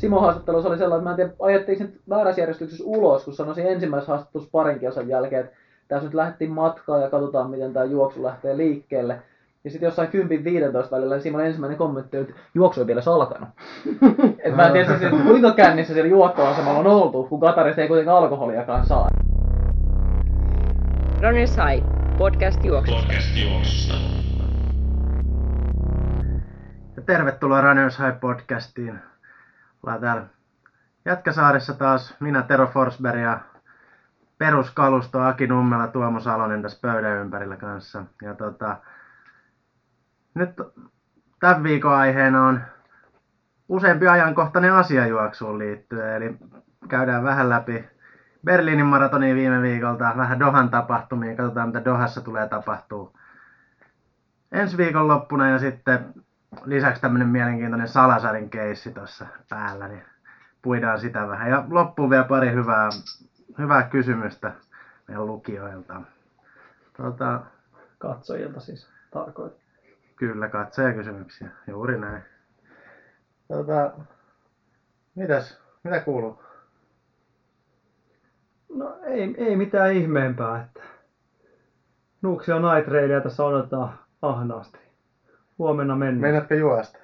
Simon haastattelussa oli sellainen, että mä en tiedä, ajettiin sen väärässä järjestyksessä ulos, kun sanoisin ensimmäisessä haastattelussa parin kilsan jälkeen, että tässä nyt lähdettiin matkaan ja katsotaan, miten tämä juoksu lähtee liikkeelle. Ja sitten jossain 10-15 välillä niin Simon ensimmäinen kommentti että juoksu ei vielä alkanut. Et mä en tiedä siis, että kuinka kännissä siellä juoktoasemalla on oltu, kun Katarista ei kuitenkaan alkoholiakaan saa. Runners High, podcast juoksusta. Podcast juoksusta. Ja tervetuloa Runners High podcastiin. Ollaan täällä Jätkäsaaressa taas minä Tero Forsberg ja peruskalusto Aki Nummela Tuomo Salonen tässä pöydän ympärillä kanssa. Ja tota, nyt tämän viikon aiheena on useampi ajankohtainen asia juoksuun liittyen. Eli käydään vähän läpi Berliinin maratonia viime viikolta, vähän Dohan tapahtumia, katsotaan mitä Dohassa tulee tapahtuu ensi viikon loppuna ja sitten lisäksi tämmöinen mielenkiintoinen Salasarin keissi tuossa päällä, niin puidaan sitä vähän. Ja loppuun vielä pari hyvää, hyvää kysymystä meidän lukijoilta. Tota, Katsojilta siis tarkoitan. kyllä, katsojakysymyksiä, juuri näin. Tota, mitäs, mitä kuuluu? No ei, ei mitään ihmeempää, että Nuuksio Night Railia tässä odotetaan ahnaasti. Huomenna mennään. Meinaatko juosta?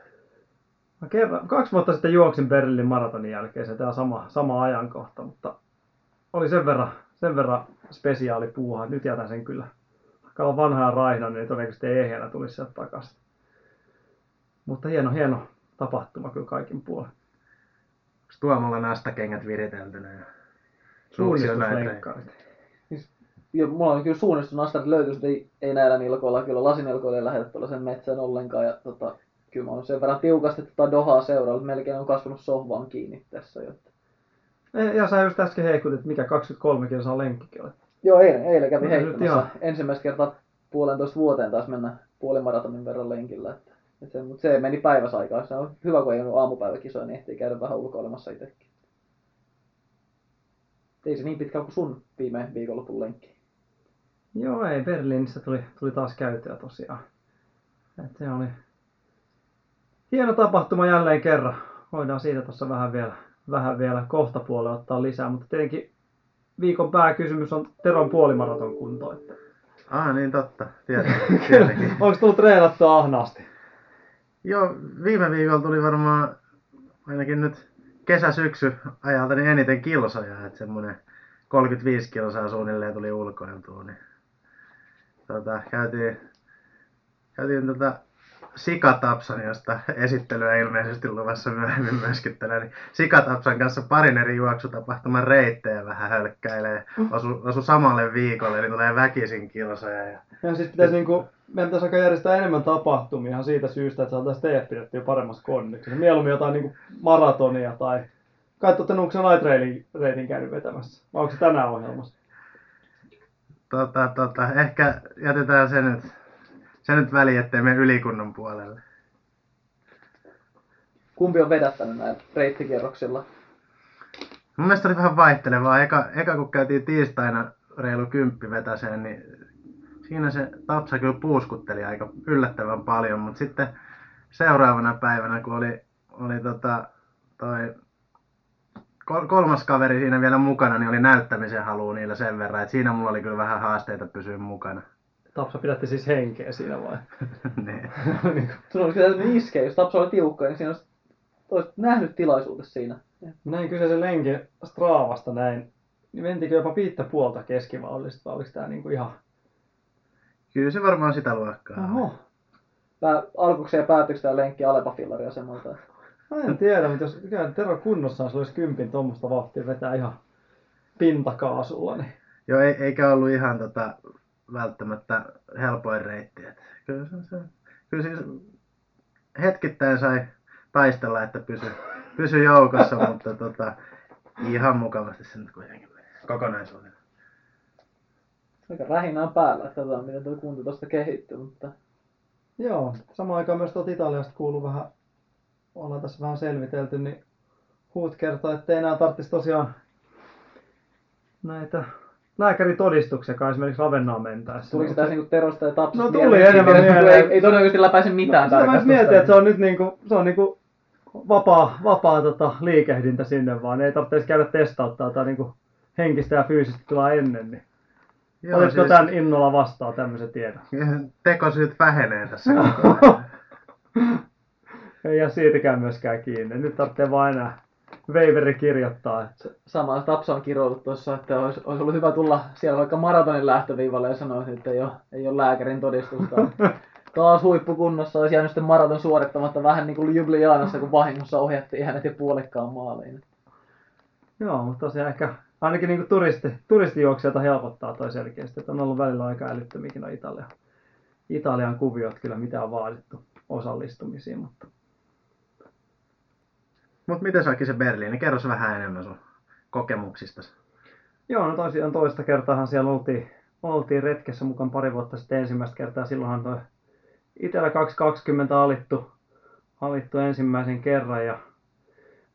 Mä kerran, kaksi vuotta sitten juoksin Berliinin maratonin jälkeen, se tämä sama, sama ajankohta, mutta oli sen verran, sen verran spesiaali puuha, nyt jätän sen kyllä. Vaikka on vanha ja raihna, niin todennäköisesti ei ehjänä tulisi sieltä takaisin. Mutta hieno, hieno tapahtuma kyllä kaikin puolin. Onko Tuomolla nastakengät viriteltynä? Suunnistuslenkkarit. Ja mulla on kyllä suunnistus nastarit löytyy, mutta ei, ei näillä nilkoilla. Kyllä lasinilkoilla ei lähdetä tuollaisen metsään ollenkaan. Ja tota, kyllä mä oon sen verran tiukasti tota Dohaa seurannut, että melkein on kasvanut sohvaan kiinni tässä jo. Ja sä just äsken heikutit, että mikä 23 kilsaa lenkkikin oli. Joo, eilen, eilen kävin No, heittämässä ensimmäistä kertaa puolentoista vuoteen taas mennä puolimaratonin verran lenkillä. Että, että se, mutta se meni päiväsaikaan. Se on hyvä, kun ei ole aamupäiväkisoja, niin ehtii käydä vähän ulkoilemassa itsekin. Ei se niin pitkä kuin sun viime viikonlopun lenkki. Joo, ei. Berliinissä tuli, tuli taas käytyä tosiaan. Et se oli hieno tapahtuma jälleen kerran. Voidaan siitä tuossa vähän vielä, vähän vielä kohta puolella ottaa lisää, mutta tietenkin viikon pääkysymys on Teron puolimaraton kunto. Että Ah, niin totta. Tietenkin. tietenkin. Onko tullut treenattua ahnaasti? Joo, viime viikolla tuli varmaan ainakin nyt kesä-syksy ajalta niin eniten kilsoja, että semmoinen 35 kilsaa suunnilleen tuli ulkoiltua, niin tota, käytiin, käytiin tota Sikatapsan, josta esittelyä ilmeisesti luvassa myöhemmin myöskin tänään, niin Sikatapsan kanssa parin eri juoksutapahtuman reittejä vähän hölkkäilee, osu, osu samalle viikolle, eli tulee väkisin kilsoja ja Ja siis pitäisi niinku, meidän pitäisi aika järjestää enemmän tapahtumia ihan siitä syystä, että saataisiin teidät pidettyä paremmassa kondiksessa. Mieluummin jotain niinku maratonia tai kai olette Nuuksen Night Railin reitin käynyt vetämässä. Vai onko se tänään ohjelmassa? Tota, tota, ehkä jätetään se nyt, se nyt väliin, ettei mene ylikunnon puolelle. Kumpi on vedättänyt näillä reittikierroksilla? Mun mielestä oli vähän vaihtelevaa. Eka, eka kun käytiin tiistaina reilu kymppi vetäseen, niin siinä se tapsa kyllä puuskutteli aika yllättävän paljon, mutta sitten seuraavana päivänä, kun oli, oli tota, toi kolmas kaveri siinä vielä mukana, niin oli näyttämisen halu niillä sen verran, että siinä mulla oli kyllä vähän haasteita pysyä mukana. Tapsa pidätte siis henkeä siinä vai? niin. Sun olisi pitänyt iskeä, jos Tapsa oli tiukka, niin siinä olisi, olisit nähnyt tilaisuudessa siinä. Näin kyseisen lenkin Straavasta näin. Niin mentikö jopa viittä puolta keskivauhdista vai oliko tää niinku ihan... Kyllä se varmaan sitä luokkaa. Oho. Pää, alkuksi ja päättyykö tämä lenkki Alepa-fillariasemalta? Mä en tiedä, mutta jos ikään Tero kunnossaan se olisi kympin tuommoista vauhtia vetää ihan pintakaasulla, niin Joo, ei, eikä ollut ihan tota, välttämättä helpoin reitti. Et kyllä, se, se, kyllä siis hetkittäin sai taistella, että pysy, pysy joukossa, mutta tota, ihan mukavasti se nyt kuitenkin meni kokonaisuuden. Aika rähinä on päällä, että katsotaan miten tuo kunto tuosta kehittyy, mutta Joo, samaan aikaan myös tuolta Italiasta kuuluu vähän, ollaan tässä vähän selvitelty, niin Huut kertoo, että ei enää tarvitsisi tosiaan näitä lääkäritodistuksia esimerkiksi Ravennaan mentäessä. tuliko se tässä niinku Terosta ja Tapsasta No tuli mieleen? enemmän Mieleen, mieleen. Ei, ei todennäköisesti läpäise mitään no, sitä mä tarkastusta. mietin, että se on nyt niinku, se on niinku vapaa, vapaa tota, liikehdintä sinne vaan. Ei tarvitse käydä testauttaa tai niinku henkistä ja fyysistä tilaa ennen. Niin. Joo, Oletko siis tämän innolla vastaan tämmöisen tiedon? tekosyyt vähenee tässä. Ei jää siitäkään myöskään kiinni. Nyt tarvitsee vaan enää veiveri kirjoittaa. Että... Sama Tapsa on kiroillut tuossa, että olisi, olisi ollut hyvä tulla siellä vaikka maratonin lähtöviivalle ja sanoa, että ei ole, ei ole lääkärin todistusta. Taas huippukunnossa olisi jäänyt sitten maraton suorittamatta vähän niin kuin Ljubljanassa, kun vahingossa ohjattiin hänet jo puolikkaan maaliin. Joo, mutta tosiaan ehkä ainakin niin turisti, turistijuoksijoita helpottaa toi selkeästi. Että on ollut välillä aika älyttömikin no Italia, Italian kuviot kyllä, mitä on vaadittu osallistumisiin. Mutta... Mutta miten saakin se Berliini? Kerro vähän enemmän sun kokemuksista. Joo, no tosiaan toista kertaahan siellä oltiin, oltiin retkessä mukaan pari vuotta sitten ensimmäistä kertaa. Silloinhan toi Itellä 220 alittu, alittu ensimmäisen kerran ja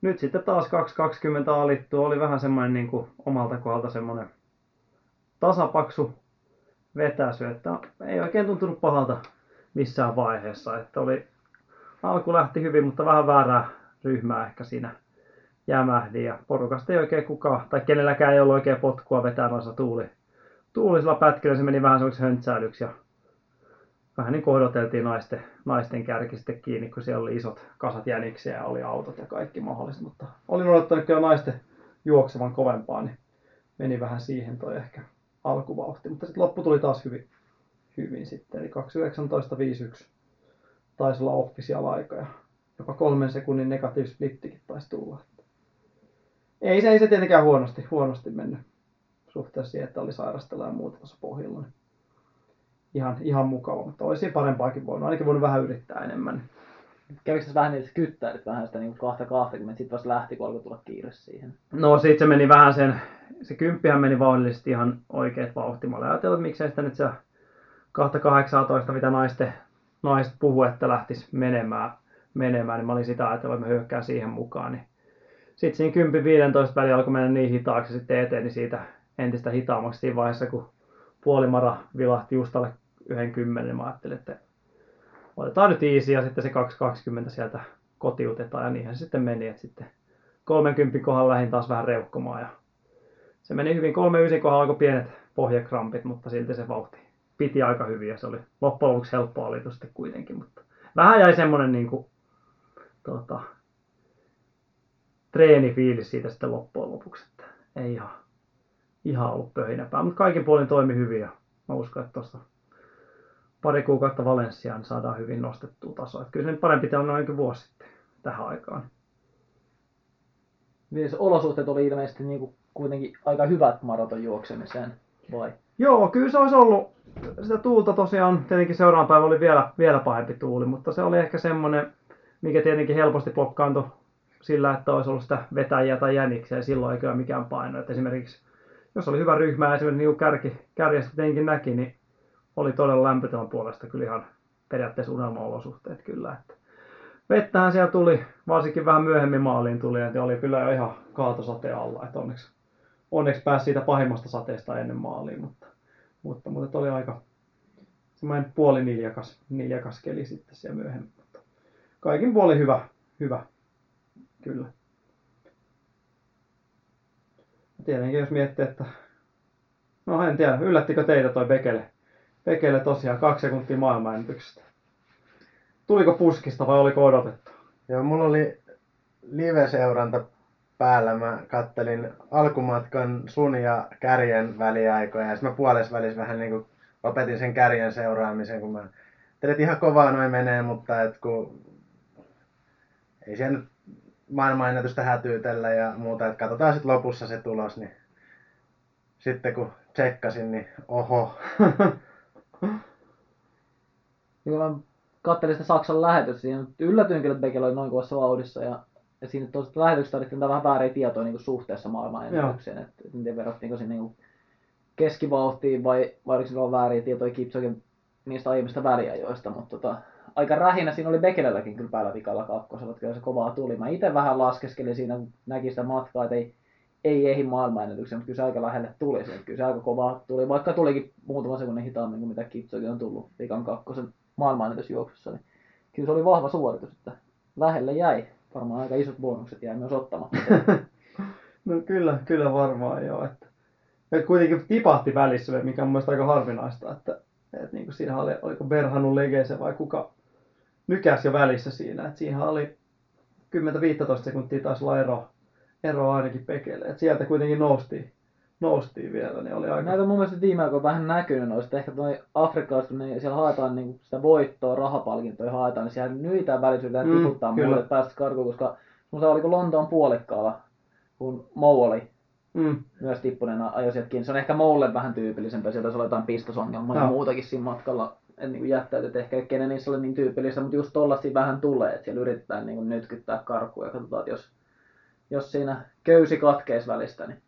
nyt sitten taas 220 alittu. Oli vähän semmoinen niin kuin omalta kohdalta semmoinen tasapaksu vetäsy, että ei oikein tuntunut pahalta missään vaiheessa. Että oli, alku lähti hyvin, mutta vähän väärää ryhmää ehkä siinä jämähdin ja porukasta ei oikein kukaan, tai kenelläkään ei ollut oikein potkua vetää noissa tuuli, tuulisilla pätkillä, se meni vähän semmoiksi höntsäilyksi ja vähän niin kuin odoteltiin naisten, naisten kärki sitten kiinni, kun siellä oli isot kasat jäniksiä ja oli autot ja kaikki mahdolliset, mutta olin odottanut kyllä naisten juoksevan kovempaa, niin meni vähän siihen toi ehkä alkuvauhti, mutta sitten loppu tuli taas hyvin, hyvin sitten, eli 2.19.51 taisi olla official aika ja jopa kolmen sekunnin negatiivisplittikin taisi tulla. Ei se, ei se tietenkään huonosti, huonosti mennyt suhteessa siihen, että oli sairastella ja muuta tuossa pohjalla. Ihan, ihan mukava, mutta olisi parempaakin voinut, ainakin voinut vähän yrittää enemmän. Kävikö tässä vähän niitä kyttäilit vähän sitä niin 220, sitten vasta lähti, kun alkoi tulla kiire siihen? No sit se meni vähän sen, se kymppihän meni vauhdillisesti ihan oikeet vauhtimalla. Ajattelin, että miksei sitä nyt se 218, mitä naisten, naiset puhuu, että lähtisi menemään, menemään, niin mä olin sitä ajatellut, että mä hyökkään siihen mukaan. Niin sitten siinä 10-15 väliin alkoi mennä niin hitaaksi sitten eteen, niin siitä entistä hitaammaksi siinä vaiheessa, kun puolimara vilahti just alle yhden kymmenen, niin mä ajattelin, että otetaan nyt easy ja sitten se 220 sieltä kotiutetaan ja niinhän se sitten meni, että sitten 30 kohdalla lähdin taas vähän reukkomaan ja se meni hyvin. 39 kohdalla alkoi pienet pohjakrampit, mutta silti se vauhti piti aika hyvin ja se oli loppujen lopuksi helppoa oli sitten kuitenkin, mutta vähän jäi semmonen niin kuin, tota, treenifiilis siitä sitten loppujen lopuksi, että ei ihan, ihan ollut pöhinäpää, mutta kaikin puolin toimi hyvin ja mä uskon, että tuosta pari kuukautta Valenssiaan saadaan hyvin nostettua tasoa. Että kyllä se nyt parempi on noin vuosi sitten tähän aikaan. Niin se olosuhteet oli ilmeisesti niin kuin kuitenkin aika hyvät maraton juoksemiseen, vai? Joo, kyllä se olisi ollut, sitä tuulta tosiaan, tietenkin seuraavan päivä oli vielä, vielä pahempi tuuli, mutta se oli ehkä semmoinen, mikä tietenkin helposti blokkaantui sillä, että olisi ollut sitä vetäjiä tai jäniksiä, ja silloin ei kyllä mikään paino. Että esimerkiksi, jos oli hyvä ryhmä, esimerkiksi niin kärki, kärjestä tietenkin näki, niin oli todella lämpötilan puolesta kyllä ihan periaatteessa unelmaolosuhteet kyllä. Että vettähän siellä tuli, varsinkin vähän myöhemmin maaliin tuli, että oli kyllä jo ihan kaatosateen alla, että onneksi, onneksi pääsi siitä pahimmasta sateesta ennen maaliin, mutta, mutta, mutta oli aika semmoinen puoli niljakas, niljakas keli sitten siellä myöhemmin. Kaikin puolin hyvä, hyvä, kyllä. Tietenkin jos miettii, että no en tiedä, yllättikö teitä toi Bekele Pekelle tosiaan kaksi sekuntia maailmanennätyksestä. Tuliko puskista vai oliko odotettu? Joo, mulla oli live-seuranta päällä. Mä kattelin alkumatkan sun ja kärjen väliaikoja ja sitten mä puolessa välissä vähän niin kuin sen kärjen seuraamisen, kun mä että ihan kovaa noin menee, mutta et kun ei siellä nyt maailmanennätystä hätyytellä ja muuta, että katsotaan sitten lopussa se tulos, niin sitten kun tsekkasin, niin oho. Niin kun mä katselin sitä Saksan lähetystä, siinä yllätyin kyllä, että Bekel oli noin kovassa vauhdissa ja, ja siinä tuosta lähetyksestä tarvittiin vähän vääriä tietoa niin suhteessa maailmanennätykseen, että, miten verrattiinko se niin keskivauhtiin vai, vai oliko sillä vääriä tietoja Kipsogin niistä aiemmista väliajoista, mutta tota, aika rähinä siinä oli Bekelelläkin kyllä päällä vikalla kakkosella, kyllä se kovaa tuli. Mä itse vähän laskeskelin siinä, näki sitä matkaa, että ei, ei ehdi maailmanennätyksen, mutta kyllä se aika lähelle tuli sen. Kyllä se aika kovaa tuli, vaikka tulikin muutama sekunnin hitaammin kuin mitä Kipchoge on tullut vikan kakkosen maailmanennätysjuoksussa. Niin kyllä se oli vahva suoritus, että lähelle jäi. varmaan aika isot bonukset jäi myös ottamatta. No kyllä, kyllä varmaan joo. Että, että kuitenkin tipahti välissä, mikä on mun mielestä aika harvinaista, että, että niin kuin siinä oli, oliko Berhanu Legese vai kuka nykäs jo välissä siinä. Että siinä oli 10-15 sekuntia taas olla ero, ero ainakin Pekelle. Että sieltä kuitenkin noustiin, noustiin vielä, niin oli aika... Näitä on mun mielestä viime aikoina vähän näkynyt noista. Ehkä toi kun ne, siellä haetaan niin sitä voittoa, rahapalkintoja haetaan, niin siellä nyitään välisyyttä Mm, tiputtaa muille, että päästä karkuun, koska musta oliko Lontoon puolikkaalla, kun Mou oli Mm, myös tippuneena ajoi. Se on ehkä Moulle vähän tyypillisempää, sieltä se oli jotain pistosongelmaa ja muutakin siinä matkalla. Niin jättäyty, että ehkä kenen niissä oli niin tyypillistä, mutta just tollasia vähän tulee, että siellä yritetään niin nytkyttää karkuun ja katsotaan, että jos, jos siinä köysi katkeisi välistä, niin,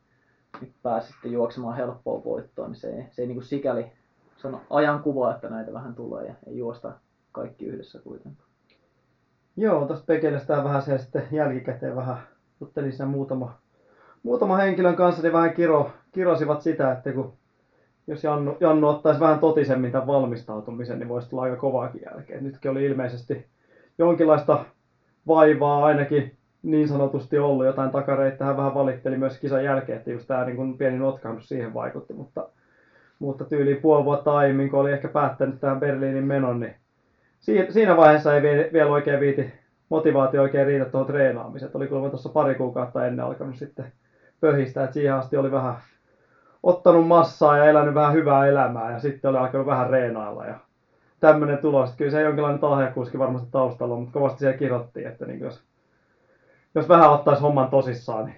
niin pääsi sitten juoksemaan helppoa voittoa, niin se ei, se ei niin sikäli, se on ajankuva, että näitä vähän tulee ja ei juosta kaikki yhdessä kuitenkaan. Joo, tuosta Pekelestä vähän se sitten jälkikäteen vähän juttelin muutama, muutama henkilön kanssa, niin vähän kiro, kirosivat sitä, että kun jos Jannu, Jannu ottaisi vähän totisemmin tämän valmistautumisen, niin voisi tulla aika kovaakin jälkeen. Nytkin oli ilmeisesti jonkinlaista vaivaa ainakin niin sanotusti ollut jotain takareita. Hän vähän valitteli myös kisan jälkeen, että just tämä niin kuin pieni notkahdus siihen vaikutti, mutta, mutta tyyliin puoli vuotta aiemmin, kun oli ehkä päättänyt tähän Berliinin menon, niin si- siinä vaiheessa ei vie- vielä oikein viiti motivaatio oikein riitä tuohon treenaamiseen. Oli kuulemma tuossa pari kuukautta ennen alkanut sitten pöhistä, että siihen asti oli vähän ottanut massaa ja elänyt vähän hyvää elämää ja sitten oli alkanut vähän reenailla ja tämmöinen tulos. Kyllä se jonkinlainen talhekuski varmasti taustalla on, mutta kovasti siellä kirjoittiin, että niin jos, jos vähän ottaisi homman tosissaan, niin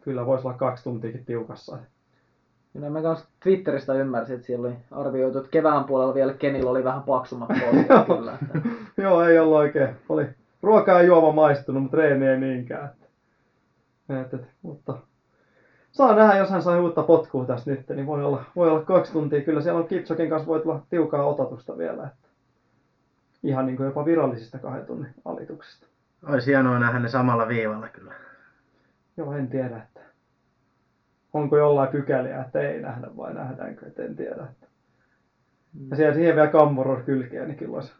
kyllä voisi olla kaksi tuntiakin tiukassa. Ja mä kanssa Twitteristä ymmärsin, että siellä oli arvioitu, että kevään puolella vielä Kenillä oli vähän paksummat polvet kyllä. Että. Joo, ei ollut oikein. Oli ruoka ja juoma maistunut, mutta treeni ei niinkään. Että, et, et, mutta saa nähdä, jos hän sai uutta potkua tässä nyt, niin voi olla, voi olla kaksi tuntia. Kyllä siellä on Kipchogen kanssa voi tulla tiukaa otatusta vielä. Että ihan niin kuin jopa virallisista kahden tunnin alituksista. Olisi hienoa nähdä ne samalla viivalla kyllä. Joo, en tiedä, että onko jollain pykäliä, että ei nähdä vai nähdäänkö, että en tiedä. Että. Ja siellä siihen vielä kammoro kylkeen, niin kyllä olisi,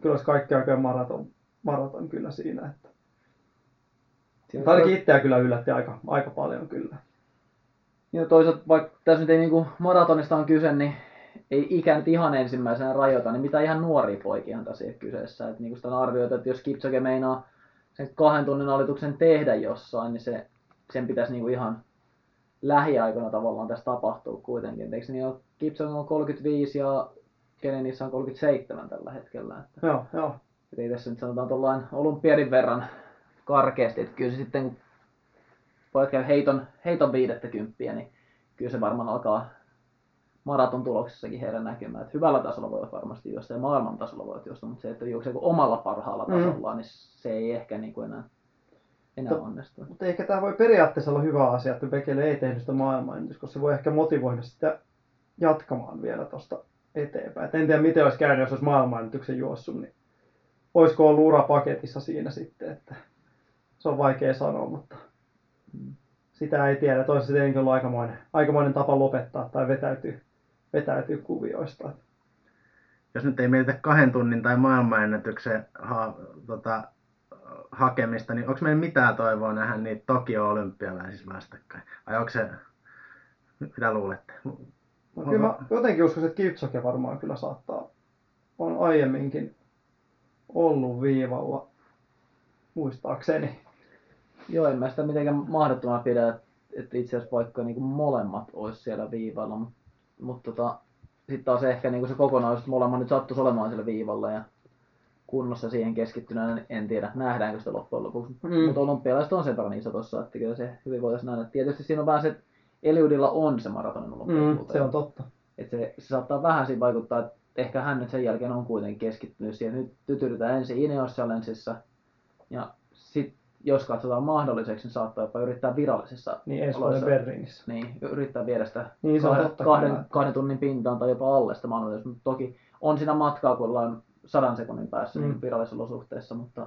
kyllä olisi kaikki oikein maraton, maraton kyllä siinä. Että. Ainakin itseä kyllä yllätti aika, aika paljon kyllä. Ja toisaalta, vaikka tässä nyt ei niinku maratonista on kyse, niin ei ikä nyt ihan ensimmäisenä rajoita, niin mitä ihan nuoria poikia tässä ei ole kyseessä. Että niinku sitä on arvioitu, että jos Kipchoge meinaa sen kahden tunnin alituksen tehdä jossain, niin se, sen pitäisi niinku ihan lähiaikoina tavallaan tässä tapahtuu kuitenkin. Eikö niin ole, Kipchoge on 35 ja Kenenissä on 37 tällä hetkellä. Että, Joo, joo. et ei tässä nyt sanotaan tuollain olympiadin verran karkeasti, että kyllä se sitten kun pojat käy heiton, heiton viidettä kymppiä, niin kyllä se varmaan alkaa maraton tuloksessakin heidän näkymään. Että hyvällä tasolla voivat varmasti juosta ja maailman tasolla voivat juosta, mutta se, että juokseeko omalla parhaalla Mm. tasollaan, niin se ei ehkä niin kuin enää, enää To- onnistu. Mutta ehkä tämä voi periaatteessa olla hyvä asia, että Bekele ei tehnyt sitä maailmanennätystä, koska se voi ehkä motivoida sitä jatkamaan vielä tuosta eteenpäin. Et en tiedä, miten olisi käynyt, jos olisi maailmanennätyksen juossut, niin olisiko ollut ura paketissa siinä sitten, että se on vaikea sanoa, mutta sitä ei tiedä. Toisaalta se tietenkin on ollut aikamoinen, aikamoinen tapa lopettaa tai vetäytyy, vetäytyy kuvioista. Jos nyt ei mietitä kahden tunnin tai maailmanennätyksen ha, tota, hakemista, niin onko meillä mitään toivoa nähdä niitä Tokio olympialaisissa vastakkain? Vai onko se, mitä luulette? No, kyllä mä jotenkin uskon, että Kipchoge varmaan kyllä saattaa, on aiemminkin ollut viivalla, muistaakseni. Joo, en mä sitä mitenkään mahdottomana pidä, että- itse asiassa vaikka niin kuin molemmat olisi siellä viivalla, mutta, mutta tota, sitten taas ehkä niin kuin se kokonaisuus, molemmat nyt sattuisi olemaan siellä viivalla ja kunnossa siihen keskittyneenä, niin en tiedä, nähdäänkö sitä loppujen lopuksi. Mm. Mutta olympialaiset on sen verran iso tossa, että kyllä se hyvin voitaisiin nähdä. Tietysti siinä on vähän se, että Eliudilla on se maratonin Mm, se on totta. Että se, se saattaa vähän siinä vaikuttaa, että ehkä hän nyt sen jälkeen on kuitenkin keskittynyt siihen. Nyt tytyrytään ensin Ineos Challengeissa ja jos katsotaan mahdolliseksi, niin saattaa jopa yrittää virallisessa Niin oloissa- Berliinissä. niin, yrittää viedä sitä Niin, se kahden, kahden, kahden, tunnin pintaan tai jopa alle sitä mahdollisuus. Mutta toki on siinä matkaa, kun ollaan sadan sekunnin päässä Mm. niin virallisissa olosuhteissa, mutta,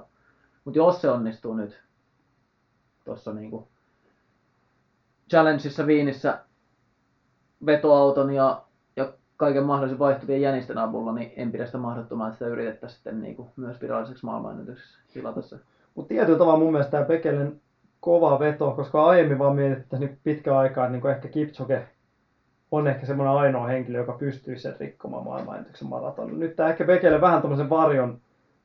mutta jos se onnistuu nyt tuossa niin Challengeissa Viinissä vetoauton ja, ja kaiken mahdollisen vaihtuvien jänisten avulla, niin en pidä sitä mahdottomana, että sitä yritettäisiin sitten niin kuin myös viralliseksi maailmanennätyksessä tilata se. Mutta tietyllä tavalla mun mielestä tämä Bekelen kova veto, koska aiemmin vaan mietittiin nyt pitkä aikaa, että niin ehkä Kipchoge on ehkä semmoinen ainoa henkilö, joka pystyy sen rikkomaan maailmanennätyksen maraton. Nyt tämä ehkä Bekele vähän tämmöisen varjon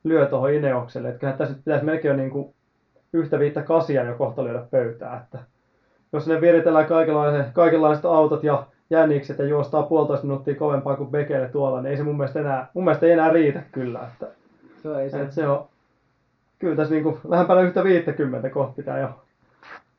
lyö tuohon Ineokselle, että kyllähän tässä pitäisi melkein jo niin kuin yhtä viittä kasia jo kohta lyödä pöytää, että jos ne viritellään kaikenlaiset, kaikenlaiset autot ja jänikset ja juostaa puolitoista minuuttia kovempaa kuin Bekele tuolla, niin ei se mun mielestä enää, mun mielestä ei enää riitä kyllä, että, Se ei se. että se on, kyllä tässä niinku lähempänä yhtä 50 kohta pitää jo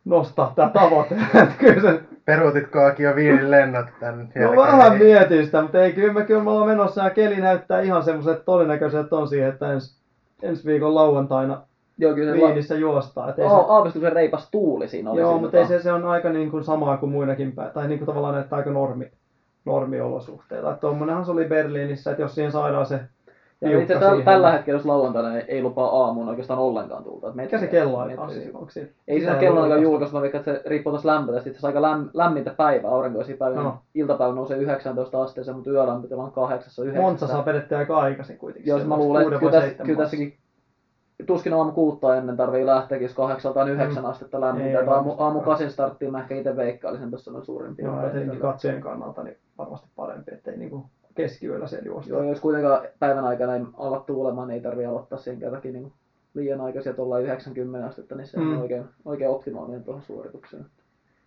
nostaa tämä tavoite. että kyllä se, Peruutitko Aki jo viinin lennot tän no jälkeen? vähän mietin sitä, mutta ei kyllä me, kyllä me ollaan menossa ja keli näyttää ihan semmoiset todennäköiset on siihen, että ensi, ensi viikon lauantaina Joo, kyllä se la- Viinissä juostaa. Et ei se, Aa- aavistuksen reipas tuuli siinä oli. joo, siinä mutta ei tota- se, se on aika niin kuin samaa kuin muinakin päin, tai niin kuin tavallaan että aika normi, normiolosuhteita. Tuommoinenhan se oli Berliinissä, että jos siihen saadaan se Ja itse siihen, tällä niin- hetkellä, jos lauantaina ei, ei lupaa aamuun oikeastaan ollenkaan tulta. Mikä se kelloaika on siinä? Siinä Ei julkaistu? julkaistu, mä veikkaan, että se riippuu tuosta lämpöstä. Itse aika läm, lämmintä päivää, aurinkoisia päiviä. No. Iltapäivä nousee 19 asteeseen, mutta yölämpötila on 8 9 Monza saa vedettyä aika aikaisin kuitenkin. Joo, mä luulen, että kyllä, tässä, kyllä tässäkin tuskin aamu kuutta ennen tarvii lähteäkin, jos kahdeksaltaan yhdeksän Mm. astetta lämmintä. Ei aamu, aamu kasin starttiin mä ehkä itse veikkailisin tuossa noin suurimpia. Joo, ja tietenkin katsojen kannalta niin varmasti parempi, ettei niinku keskiyöllä siellä juosta. Joo, jos kuitenkaan päivän aikana ei ala tuulemaan, niin ei tarvii aloittaa sen takia niin liian aikaisin, että ollaan 90 astetta, niin se on Mm. oikein, oikein optimaalinen tuohon suoritukseen.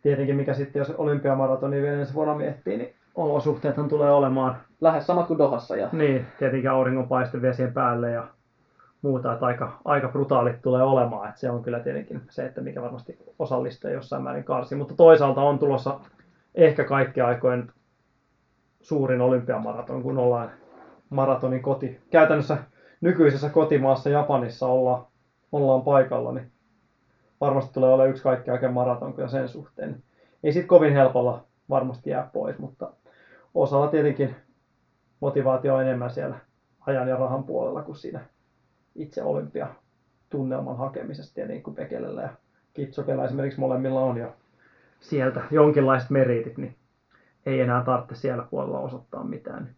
Tietenkin mikä sitten, jos olympiamaratoni vielä ensi vuonna miettii, niin olosuhteethan tulee olemaan Lähes samat kuin Dohassa ja Niin, tietenkin auringonpaiste vie siihen päälle ja muuta, että aika, aika brutaalit tulee olemaan. Että se on kyllä tietenkin se, että mikä varmasti osallistuu jossain määrin karsi. Mutta toisaalta on tulossa ehkä kaikkien aikojen suurin olympiamaraton, kun ollaan maratonin koti. Käytännössä nykyisessä kotimaassa Japanissa ollaan, ollaan paikalla, niin varmasti tulee olemaan yksi kaikkien aikojen maraton kyllä sen suhteen. Ei sit kovin helpolla varmasti jää pois, mutta osalla tietenkin motivaatio on enemmän siellä ajan ja rahan puolella kuin siinä itse olympiatunnelman hakemisesta ja niin kuin Pekelellä ja Kitsokella esimerkiksi molemmilla on jo sieltä jonkinlaiset meritit, niin ei enää tarvitse siellä puolella osoittaa mitään.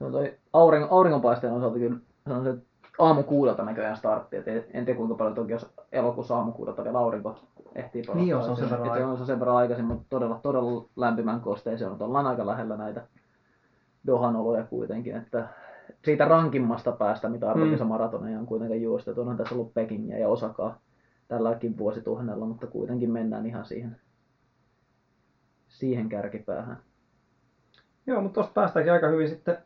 no toi auringon, auringonpaisteen osalta kyllä se on se aamu kuudelta näköjään startti. Et en tiedä kuinka paljon toki jos elokuussa aamu kuudelta vielä aurinko ehtii palata. Niin se on sen verran Et se sen verran aikaisin, mutta todella, todella lämpimän kosteeseen on. Ollaan aika lähellä näitä Dohan oloja kuitenkin, että siitä rankimmasta päästä, mitä arvokisa Mm. maratoneja on kuitenkaan juostettu. Onhan tässä ollut Pekingiä ja Osakaa tälläkin vuosituhannella, mutta kuitenkin mennään ihan siihen, siihen kärkipäähän. Joo, mutta tuosta päästäänkin aika hyvin sitten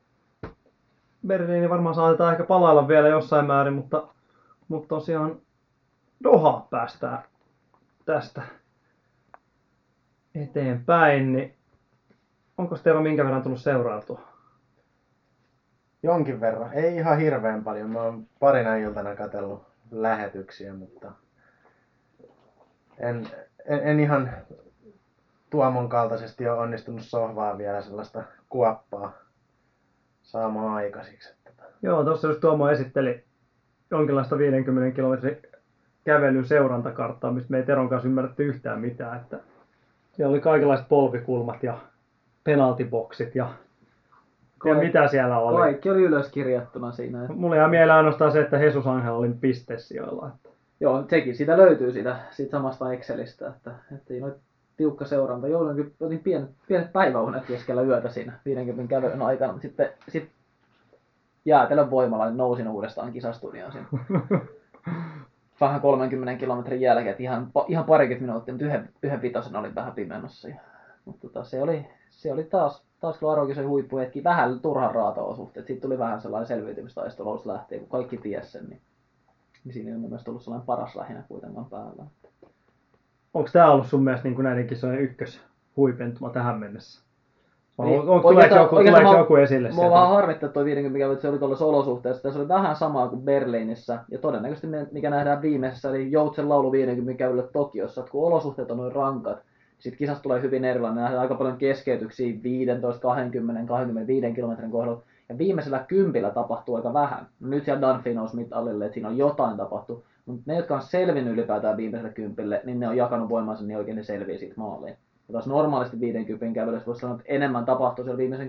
Berliini varmaan saatetaan ehkä palailla vielä jossain määrin, mutta, mutta tosiaan Doha päästään tästä eteenpäin, niin onko Tero minkä verran tullut seurailtua? Jonkin verran. Ei ihan hirveän paljon. Mä oon parina iltana katsellut lähetyksiä, mutta en, en, en ihan Tuomon kaltaisesti ole onnistunut sohvaa vielä sellaista kuoppaa saamaan aikaisiksi. Että Joo, tuossa just Tuomo esitteli jonkinlaista 50 kilometrin kävelyn seurantakarttaa, mistä me ei Teron kanssa ymmärretty yhtään mitään. Että siellä oli kaikenlaiset polvikulmat ja penaltiboksit ja, ja Kaik- mitä siellä oli. Kaikki oli ylöskirjattuna siinä. että- Mulla jää mieleen ainoastaan se, että Jesus Angel oli pistesijoilla. Että Joo, sekin siitä löytyy siitä, siitä samasta Excelistä, että, että ei noit tiukka seuranta. Joudunkin otin pienet, pienet päiväunet keskellä yötä siinä 50 kävelyn aikana, mutta sitten sit jäätelön voimalla niin nousin uudestaan kisastudioon siinä vähän 30 kilometrin jälkeen, että ihan, ihan parikymmentä minuuttia, mutta yhden, yhden vitosen oli vähän pimennossa. Mutta tota, se oli, se oli taas, taas kyllä Arokisen huippuhetki, vähän turhan raato-olosuhteet. Siitä tuli vähän sellainen selviytymistaistelu alusta lähtien, kun kaikki ties sen, niin, niin siinä ei mun mielestä tullut sellainen paras lähinnä kuitenkaan päällä. Onko tämä ollut sun mielestä niin kuin näiden kisojen ykkös huipentuma tähän mennessä? Vai Niin, on, tuleeko oikeastaan- joku, tuleeko mä- joku esille Mua sieltä? vähän harmittaa tuo 50 mikä se oli tuollaisessa olosuhteessa. Se oli vähän samaa kuin Berliinissä ja todennäköisesti me- mikä nähdään viimeisessä, eli Joutsen laulu 50 kävyllä Tokiossa, että kun olosuhteet on noin rankat, sitten kisasta tulee hyvin erilainen, nähdään aika paljon keskeytyksiä 15, 20, 25 kilometrin kohdalla. Ja viimeisellä kympillä tapahtuu aika vähän. Nyt siellä Dunphy nousi mitallille, että siinä on jotain tapahtu. Mutta ne, jotka on selvinnyt ylipäätään viimeiselle kympille, niin ne on jakanut voimansa, niin oikein ne selviää siitä maaliin. Ja taas normaalisti 50 kävelyssä voisi sanoa, että enemmän tapahtuu siellä viimeisen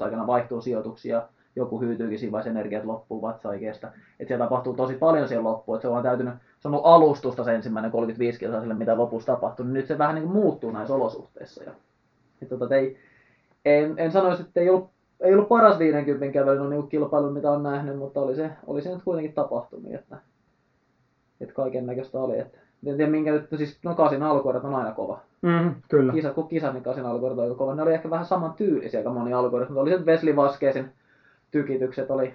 10-15 aikana vaihtuu sijoituksia. joku hyytyykin siinä vaiheessa energiat loppuu, vatsa ei kestä. Että siellä tapahtuu tosi paljon siellä loppuun, että se on täytynyt, se on ollut alustusta se ensimmäinen 35 kilsaa sille, mitä lopussa tapahtui, niin nyt se vähän niin kuin muuttuu näissä olosuhteissa. Ja, et tota, ei, en, en sanoisi, että ei ollut, ei ollut paras 50 kävelyn niin kilpailu, mitä on nähnyt, mutta oli se, oli se nyt kuitenkin tapahtumia, että, että kaiken näköistä oli. Että, en tiedä minkä nyt, siis no kasin alkuerät on aina kova. Mm, kyllä. Kisat, kun kisat, niin kasin alkuerät on aika kova. Ne oli ehkä vähän saman tyylisiä aika moni alkuerät, mutta oli se Wesley Vaskeesin tykitykset oli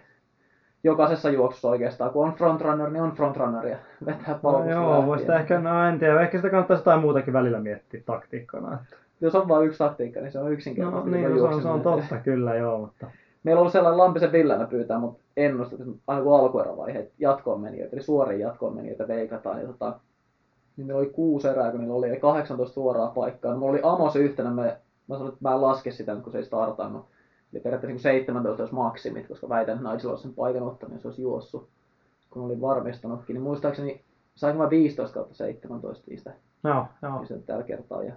jokaisessa juoksussa oikeastaan. Kun on frontrunner, niin on frontrunner ja vetää No, palvelusta joo, lähtien. voi sitä ehkä, no en tiedä, ehkä sitä kannattaisi jotain muutakin välillä miettiä taktiikkana. Että. Jos on vain yksi taktiikka, niin se on No yksinkertaisesti. niin, se no, se, on, se on totta, kyllä joo, mutta Meillä on ollut sellainen Lampisen Villellä pyytää, mutta ennustat, että aina kun alkuerävaiheet jatkoon menijöitä, eli suoriin jatkoon menijöitä veikataan, ja tota, niin meillä oli kuusi erää, kun niillä oli, eli 18 suoraa paikkaa. No, mulla oli Amos yhtenä, mä, mä sanoin, että mä en laske sitä, kun se ei startannut. Eli periaatteessa niin 17 olisi maksimit, koska väitän, että Nigel olisi sen paikan ottanut, jos olisi juossut, kun oli varmistanutkin. Niin muistaakseni sainko mä 15 kautta 17 niistä joo, joo. niin se tällä kertaa. Ja...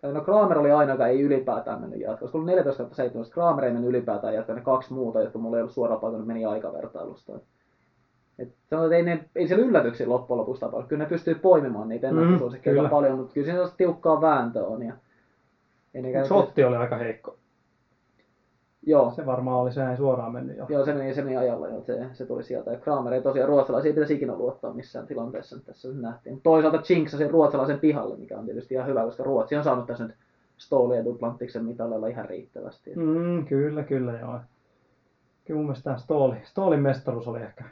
tai No Kramer oli aina, joka ei ylipäätään mennyt jatkoon. Koska oli 14 17, Kramer ei mennyt ylipäätään jatkoon. Ne kaksi muuta, jotka mulla ei ollut suoraan paikalla, meni aikavertailusta. Et sanotaan, että ei, ne, ei siellä yllätyksiä loppujen lopuksi tapahdu. Kyllä ne pystyy poimimaan niitä ennakkosuosikkeita kyllä. paljon, mutta kyllä siinä tiukkaa vääntöä on. Ja... Shotti oli aika heikko. Joo, Se varmaan oli, se suoraan mennyt jo. Joo, se meni, se meni ajalla, joo, se, se tuli sieltä. Ja Kramer ei tosiaan ruotsalaisia pitäisi ikinä luottaa missään tilanteessa, tässä nyt nähtiin. Toisaalta jinxasi ruotsalaisen pihalle, mikä on tietysti ihan hyvä, koska Ruotsi on saanut tässä nyt Stoli ja Duplantiksen mitaleilla ihan riittävästi. Mm. Kyllä, kyllä joo. Kyllä mun mielestä tämä Stooli, Stoolin mestaruus oli ehkä,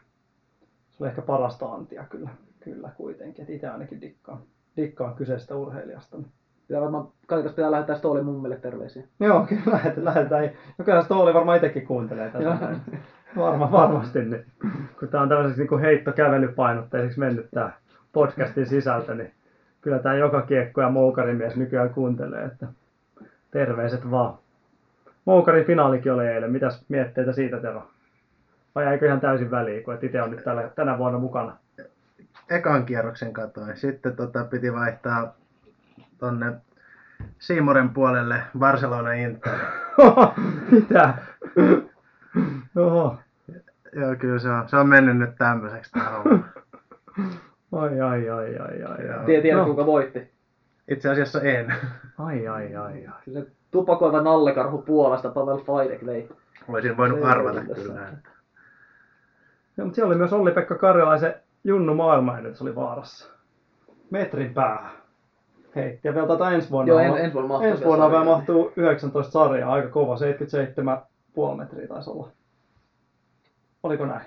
se oli ehkä parasta antia kyllä, kyllä kuitenkin. Et itse ainakin dikkaan, dikkaan kyseisestä urheilijasta. niin- Pitää varmaan, kaikista pitää lähettää Stoli mummille terveisiä. Joo, kyllä lähetään. No kyllä Stooli varmaan itsekin kuuntelee tätä. Varma, varmasti. Niin. Kun tämä on tämmöiseksi niin heittokävelypainotteiseksi mennyt tämä podcastin sisältö, niin kyllä tämä joka kiekko ja moukarimies nykyään kuuntelee. Että terveiset vaan. Moukarin finaalikin oli eilen. Mitäs mietteitä siitä, Tero? Vai jäikö ihan täysin väliin, kun et itse on nyt tällä, tänä vuonna mukana? Ekan kierroksen katoin. Sitten tota, piti vaihtaa tonne Siimoren puolelle Barcelona Inter. Mitä? Oho. Joo, kyllä se on, se on mennyt nyt tämmöiseksi tää homma. Ai, ai, ai, ai, ai, ai. Tiedät, tiedät No. kuka voitti. Itse asiassa en. Ai, ai, ai, ai. Se tupakoiva nallekarhu Puolasta Pavel Fajdek vei. Olisin voinut arvata kyllä. Joo, mutta siellä oli myös Olli-Pekka Karjalaisen Junnu maailmanennätys oli vaarassa. Metrin päähän. Heitti. Ja vielä tätä ensi vuonna. Joo, en- ensi vuonna mahtuu ensi vuonna vielä mahtuu 19 sarjaa, aika kova, 77,5 metriä taisi olla. Oliko näin?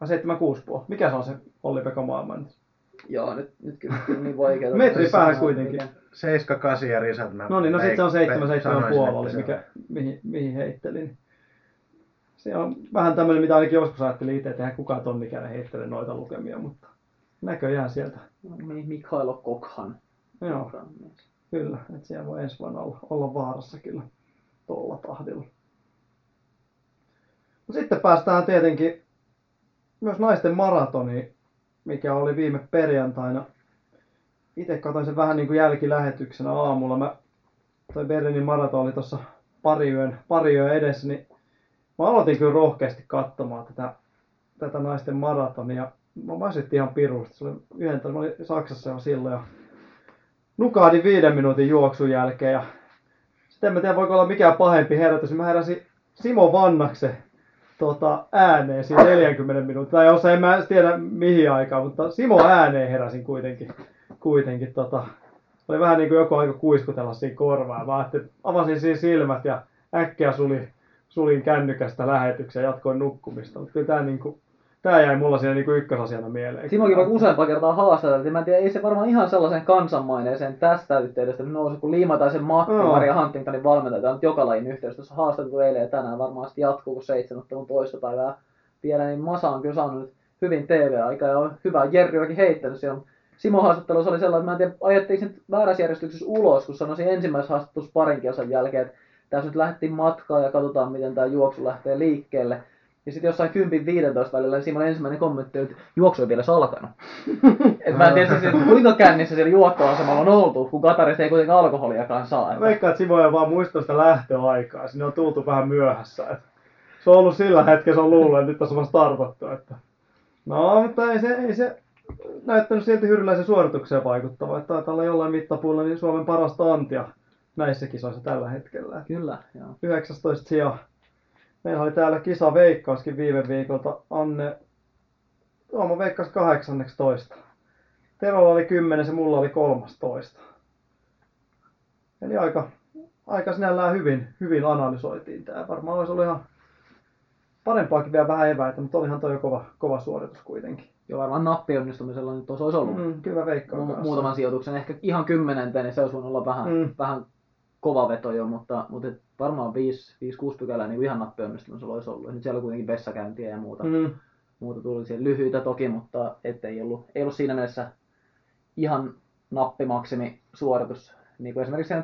Vai 76,5? Mikä se on se Olli-Pekka maailmanennätys? Joo, nyt, nyt kyllä, kyllä niin vaikeaa. Metri päähän kuitenkin. mikä- 7, 8 ja risat. Mä No niin, no sitten se on veik- 7, ve- 7,5 sanoisin, oli, mikä, on. mihin, mihin heittelin. Se on vähän tämmöinen, mitä ainakin joskus ajattelin itse, että eihän kukaan ton ikäinen heittele noita lukemia, mutta näköjään sieltä. Mi- Mikhailo Kokhan. Joo, mies. kyllä. Että siellä voi ensi vuonna olla, olla vaarassa kyllä tuolla tahdilla. No sitten päästään tietenkin myös naisten maratoni, mikä oli viime perjantaina. Itse katsoin sen vähän niin kuin jälkilähetyksenä aamulla. Mä, toi Berliinin maraton oli tuossa pari yön, pari yön edessä, niin mä aloitin kyllä rohkeasti katsomaan tätä, tätä naisten maratonia. Mä väsytti ihan pirusti. Se oli yhden, mä olin Saksassa jo silloin ja nukahdin viiden minuutin juoksun jälkeen ja sitten en mä tiedä voiko olla mikään pahempi herätys. Mä heräsin Simo Vannaksen tota, ääneen siinä 40 minuutin, tai jos en mä tiedä mihin aikaan, mutta Simo ääneen heräsin kuitenkin. kuitenkin tota, oli vähän niin kuin joku aika kuiskutella siinä korvaa. Mä avasin siinä silmät ja äkkiä suli, sulin kännykästä lähetyksen ja jatkoin nukkumista. Mutta kyllä tää, niin kuin, tää jäi mulla siinä niin ykkösasiana mieleen. Simokin vaikka useampaa kertaa haastateltiin. Mä en tiedä, ei se varmaan ihan sellaisen kansanmaineeseen tästä yhteydestä nousi, kun Liima tai sen Matti, Joo. Maria Huntingtonin valmentaja, tämä on joka lajin yhteydessä. Tuossa haastateltu eilen ja tänään varmaan sitten jatkuu, kun seitsemän toista päivää vielä, niin Masa on kyllä saanut hyvin TV-aikaa ja on hyvä Jerryäkin heittänyt siellä. Simo haastattelussa oli sellainen, että mä en tiedä, ajettiin sen väärässä järjestyksessä ulos, kun sanoisin ensimmäisessä haastattelussa parin kilsan jälkeen, että tässä nyt lähdettiin matkaan ja katsotaan, miten tämä juoksu lähtee liikkeelle. Ja sitten jossain 10-15 välillä niin Simon ensimmäinen kommentti että juoksu ei vielä edes alkanut. Et mä en tiedä, siis, että kuinka kännissä siellä juoktoasemalla on oltu, kun Katarista ei kuitenkaan alkoholiakaan saa. Mä Veikkaan, että Simo ei vaan muista sitä lähtöaikaa. Sinne on tultu vähän myöhässä. Et se on ollut sillä hetkellä, se on luullut, että nyt on startattu. Että... No, mutta ei se, ei se näyttänyt silti hyryläisen suoritukseen vaikuttava. Että taitaa olla jollain mittapuulla niin Suomen parasta antia näissä kisoissa tällä hetkellä. Kyllä, joo. 19 sija. Meillä oli täällä kisa veikkauskin viime viikolta. Anne, Tuomo veikkasi 18. Terolla oli 10 ja mulla oli 13. Eli aika, aika sinällään hyvin, hyvin analysoitiin tämä. Varmaan olisi ollut ihan parempaakin vielä vähän eväitä, mutta olihan toi jo kova, kova suoritus kuitenkin. Jo varmaan nappionnistumisella nyt tuossa olisi ollut. Mm, kyllä veikkaa Mu- muutaman sijoituksen, ehkä ihan kymmenenteen, niin se olisi voinut olla vähän, Mm. vähän kova veto jo, mutta, mutta et varmaan 5-6 pykälää niin ihan nappionnistumisella olisi ollut. Nyt siellä on kuitenkin vessakäyntiä ja muuta, Mm, muuta tuli siellä lyhyitä toki, mutta ettei ollut, ei ollut siinä mielessä ihan nappimaksimi suoritus. Niin kuin esimerkiksi se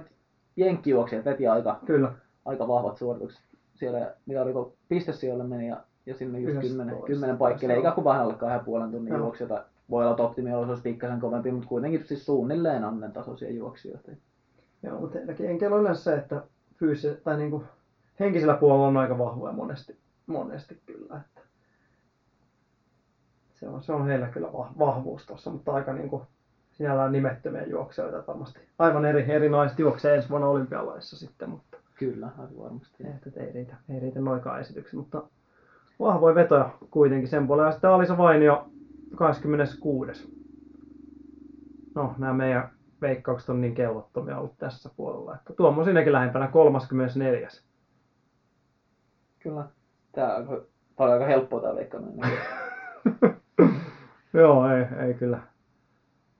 jenkkijuoksijat veti aika, kyllä. aika vahvat suoritukset. Siellä, mitä oliko, pistesijoille meni ja, ja sinne just 10, 11 10 paikkeille, eikä kuin vähän alle kahden puolen tunnin juoksijoita. Voi olla, että optimiosuus olisi pikkasen kovempi, mutta kuitenkin siis suunnilleen annen tasoisia juoksijoita. Joo, mutta enkeillä on yleensä se, että fyysi, tai niinku, henkisellä puolella on aika vahvoja monesti, monesti kyllä. Että se, on, se on heillä kyllä vah- vahvuus tuossa, mutta aika niinku, sinällään nimettömiä juoksijoita että varmasti. Aivan eri, eri naiset juoksee ensi vuonna olympialaissa sitten, mutta Kyllä, aivan varmasti. et, et ei, riitä, ei riitä noikaan esityksiä, mutta vahvoja vetoja kuitenkin sen puolella. Ja sitten Alisa Vainio 26. No, nämä meidän veikkaukset on niin kellottomia ollut tässä puolella, että Tuomo on siinäkin lähempänä 34. Kyllä. Tämä on aika- paljon aika helppoa tämä veikkaaminen. Joo, ei, ei kyllä.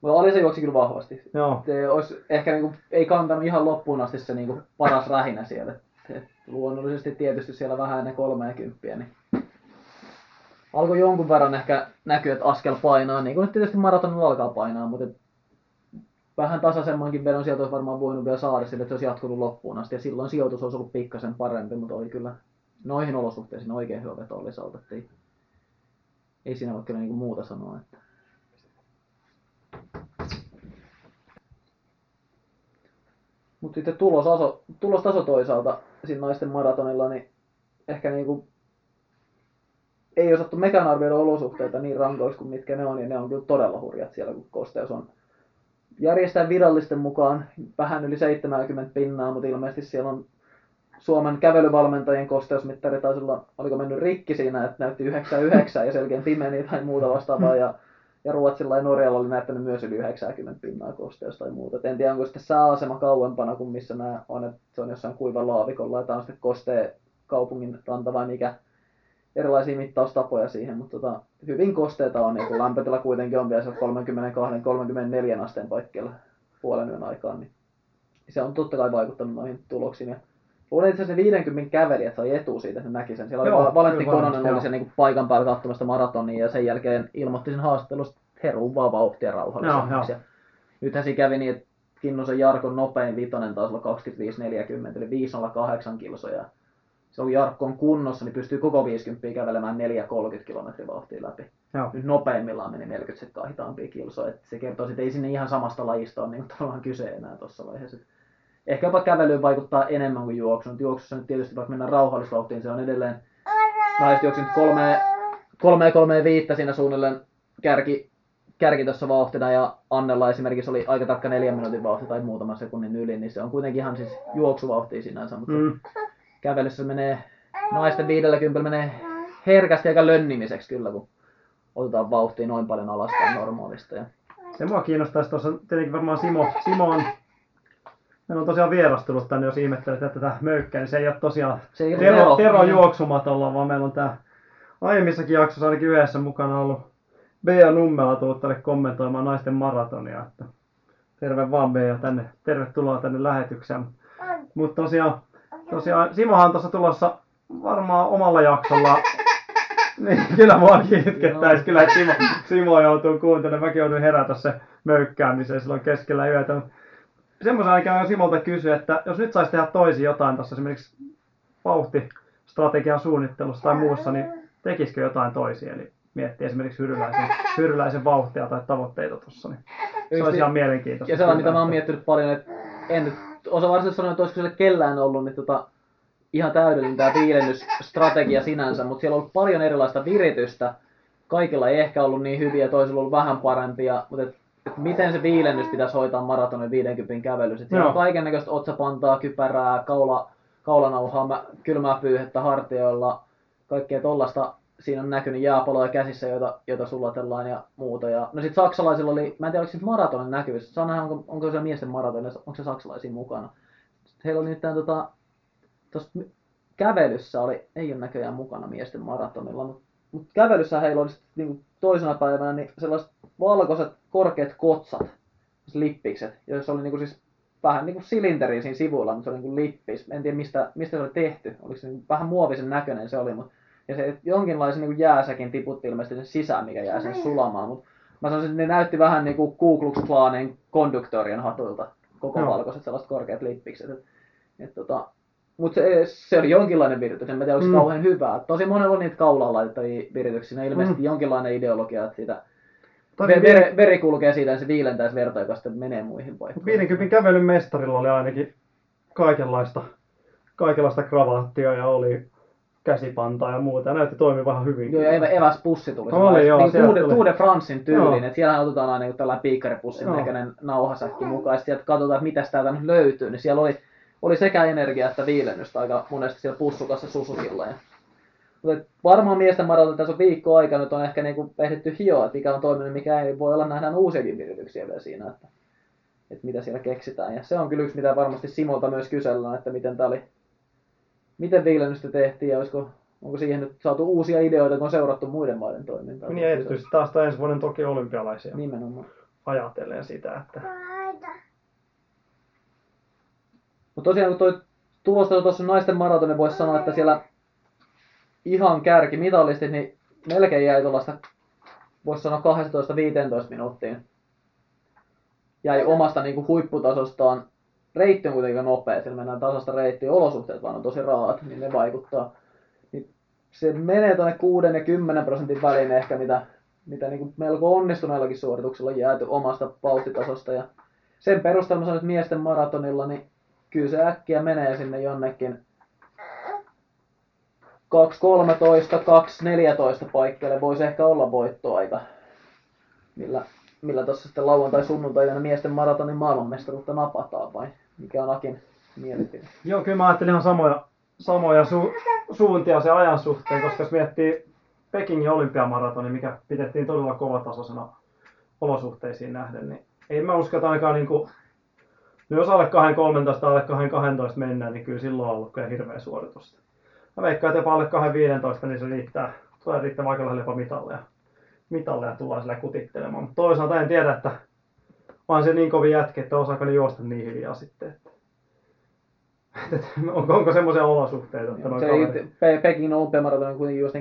Mutta oli se juoksi kyllä vahvasti. Joo, Se olisi ehkä niinku, ei kantanut ihan loppuun asti se niinku paras rähinä siellä. Et- luonnollisesti tietysti siellä vähän ennen 30, niin alkoi jonkun verran ehkä näkyä, että askel painaa, niin kuin nyt tietysti maratonilla alkaa painaa, mutta vähän tasaisemmankin vedon sieltä olisi varmaan voinut vielä saada sille, että se olisi jatkunut loppuun asti. Ja silloin sijoitus olisi ollut pikkasen parempi, mutta oli kyllä noihin olosuhteisiin oikein hyvä veto oli salta. Ei, ei siinä voi kyllä niinku muuta sanoa. Että. Mutta sitten tulostaso, tulostaso toisaalta siinä naisten maratonilla, niin ehkä niinku ei osattu mekään arvioida olosuhteita niin rankoiksi kuin mitkä ne on, ja ne on kyllä todella hurjat siellä, kun kosteus on järjestää virallisten mukaan vähän yli 70 pinnaa, mutta ilmeisesti siellä on Suomen kävelyvalmentajien kosteusmittari taisi olla, oliko mennyt rikki siinä, että näytti 99 ja selkeän pimeni tai muuta vastaavaa, ja, ja Ruotsilla ja Norjalla oli näyttänyt myös yli 90 pinnaa kosteus tai muuta. Et en tiedä, onko sitten sääasema kauempana kuin missä nämä on, että se on jossain kuivan laavikolla, ja tämä on sitten kostea kaupungin ranta vai mikä, erilaisia mittaustapoja siihen, mutta tota, hyvin kosteita on, ja kun lämpötila kuitenkin on vielä 32-34 asteen paikkeilla puolen yön aikaan, niin se on totta kai vaikuttanut noihin tuloksiin. Ja luulen itse asiassa ne 50 kävelijät sai etu siitä, että ne näki sen. Siellä oli Joo, Joo, Valentti Kononen oli siellä niin paikan päällä katsomassa maratonia, ja sen jälkeen ilmoitti sen haastattelusta, että heruu vaan vauhtia rauhallisemmaksi. Nythän siinä kävi niin, että Kinnusen Jarkon nopein vitonen taisi olla 25-40, eli 508 kilsoja. Se on Jarkko on kunnossa, niin pystyy koko 50 kävelemään 4-30 kilometrin vauhtia läpi. joo. Nyt nopeimmillaan meni 40 sekkaa hitaampia kilsoja. se kertoo, että ei sinne ihan samasta lajista ole niin tavallaan kyse enää tuossa vaiheessa. Ehkä jopa kävelyyn vaikuttaa enemmän kuin juoksu. Mutta juoksussa nyt tietysti vaikka mennään rauhallisvauhtiin, se on edelleen naiset juoksi nyt kolme, kolme, kolme viittä siinä suunnilleen kärki, kärki tuossa vauhtina ja Annella esimerkiksi oli aika tarkka neljän minuutin vauhti tai muutaman sekunnin yli, niin se on kuitenkin ihan siis juoksuvauhtia sinänsä, mutta Mm. Kävelyssä menee, naisten 50 menee herkästi aika lönnimiseksi kyllä, kun otetaan vauhtia noin paljon alaspäin normaalista. Ja Se mua kiinnostaisi tuossa, tietenkin varmaan Simo, Simo on, meillä on tosiaan vieras tullut tänne, jos ihmettelet tätä möykkää, niin se ei ole tosiaan se ei ole Tero, Tero. Tero juoksumatolla, vaan meillä on tää aiemmissakin jaksossa ainakin yhdessä mukana ollut Bea Nummela tullut tänne kommentoimaan naisten maratonia, että terve vaan Bea tänne, tervetuloa tänne lähetykseen. Mutta tosiaan, tosiaan Simohan on tuossa tulossa varmaan omalla jaksolla. Niin, kyllä muakin itkettäisi kyllä, Simo, Simo joutuu kuuntelemaan. Mäkin joudun herätä se möykkäämiseen silloin keskellä yötä. Semmoisen aikaa Simolta kysyä, että jos nyt saisi tehdä toisin jotain tuossa esimerkiksi vauhtistrategian suunnittelussa tai muussa, niin tekisikö jotain toisia? Eli miettii esimerkiksi hyryläisen, hyryläisen vauhtia tai tavoitteita tuossa. Niin se olisi ihan mielenkiintoista. Ja sellainen, mitä mä oon miettinyt paljon, että en nyt osa varsinaisesti sanoa, että olisiko sille kellään ollut, niin tota, ihan täydellinen tämä viilennysstrategia sinänsä, mutta siellä on ollut paljon erilaista viritystä. Kaikilla ei ehkä ollut niin hyviä, toisilla on ollut vähän parempia, mutta et, et miten se viilennys pitäisi hoitaa maratonin 50 kävelyssä. Siellä on kaiken näköistä otsapantaa, kypärää, kaula, kaulanauhaa, mä- kylmää pyyhettä hartioilla, kaikkea tollasta. Siinä on näkynyt jääpaloja käsissä, joita, joita sulatellaan ja muuta. Ja, no sit saksalaisilla oli, mä en tiedä oliko sit maratonin näkyvyys. Saa nähdä, onko, onko se miesten maratonissa, onko se saksalaisia mukana. Sitten heillä oli nyt tämän, tota, tuossa kävelyssä oli, ei ole näköjään mukana miesten maratonilla, mutta mut kävelyssä heillä oli sit, niinku toisena päivänä niin sellaiset valkoiset korkeat kotsat, lippikset, joissa oli niinku siis vähän niinku silinteri siinä sivuilla, mutta se oli niinku lippis. En tiedä mistä, mistä se oli tehty, oliko se niinku vähän muovisen näköinen se oli, mutta ja se jonkinlaisen niinku jääsäkin tiputti ilmeisesti sen sisään, mikä jää sinne sulamaan, mutta mä sanoisin, että ne näytti vähän niinku Ku Klux Klanin konduktorien hatuilta, koko Joo. valkoiset sellaiset korkeat lippikset. Et, et tota, mutta se, se oli jonkinlainen viritys, en mä tiedä, oliko se Mm. kauhean hyvää. Tosi monella on niitä kaulaan laitettavia virityksiä, ilmeisesti jonkinlainen ideologia, että sitä Toi ve- viiden- veri, veri kulkee siitä ja se viilentäisi verta, joka sitten menee muihin paikkoihin. 50 kävelyn mestarilla oli ainakin kaikenlaista, kaikenlaista kravaattia ja oli käsipantaa ja muuta. Ja näytti toimivan ihan hyvin. Joo, ja evä, eväs pussi tuli. Oli, sellainen, joo, niin sieltä Tour, de, tuli. Tour de Francein tyyliin, että siellä otetaan aina tällainen piikkaripussin Joo. näköinen nauhasäkki mukaan, ja sitten katsotaan, että mitä täältä nyt löytyy, niin siellä oli, oli sekä energiaa että viilennystä aika monesti siellä pussukassa Susukilla. Ja, mutta varmaan miesten maraton tässä on viikko aika, nyt on ehkä niinku ehditty hioa, että mikä on toiminut, mikä ei voi olla, nähdään uusiakin virityksiä vielä siinä, että, että mitä siellä keksitään. Ja se on kyllä yksi, mitä varmasti Simolta myös kysellään, että miten tämä oli, miten viilennystä tehtiin ja olisiko, onko siihen nyt saatu uusia ideoita, kun on seurattu muiden maiden toimintaa. Niin ja erityisesti taas ensi vuoden toki olympialaisia Nimenomaan. ajatellen sitä, että Mutta tosiaan kun toi tulostelu tuossa naisten maratonin voisi sanoa, että siellä ihan kärki mitallistit, niin melkein jäi tuollaista, voisi sanoa 12-15 minuuttiin. Jäi omasta niin kuin huipputasostaan. Reitti on kuitenkin nopea, siellä mennään tasasta reittiä, olosuhteet vaan on tosi raat, niin ne vaikuttaa. Niin se menee tuonne 6 ja 10 prosentin väliin ehkä, mitä, mitä niin kuin melko onnistuneellakin suorituksella on jääty omasta vauhtitasosta. Ja sen perusteella sanon, että miesten maratonilla, niin kyllä se äkkiä menee sinne jonnekin 2.13, 2.14 paikkeille voisi ehkä olla voittoaika, millä, millä tuossa sitten lauantai sunnuntaina miesten maratonin maailmanmestaruutta napataan vai mikä on Akin mielipide? Joo, kyllä mä ajattelin ihan samoja, samoja su, suuntia sen ajan suhteen, koska jos miettii Pekingin olympiamaratoni, mikä pidettiin todella kovatasoisena olosuhteisiin nähden, niin ei mä usko, että ainakaan niinku, no jos alle 2.13 alle 2.12 mennään, niin kyllä silloin on ollut kyllä hirveä suoritus. Mä veikkaan, että jopa alle 2.15, niin se riittää, tulee riittää aika lähellä jopa mitalleja. Mitalleja tullaan sillä kutittelemaan. Mutta toisaalta en tiedä, että vaan se niin kovin jätki, että osaako ne juosta niin hiljaa sitten. Että et, onko, onko semmoisia olosuhteita, että Se kaverit... Pe- Pekingin olympiamaraton kuitenkin juosti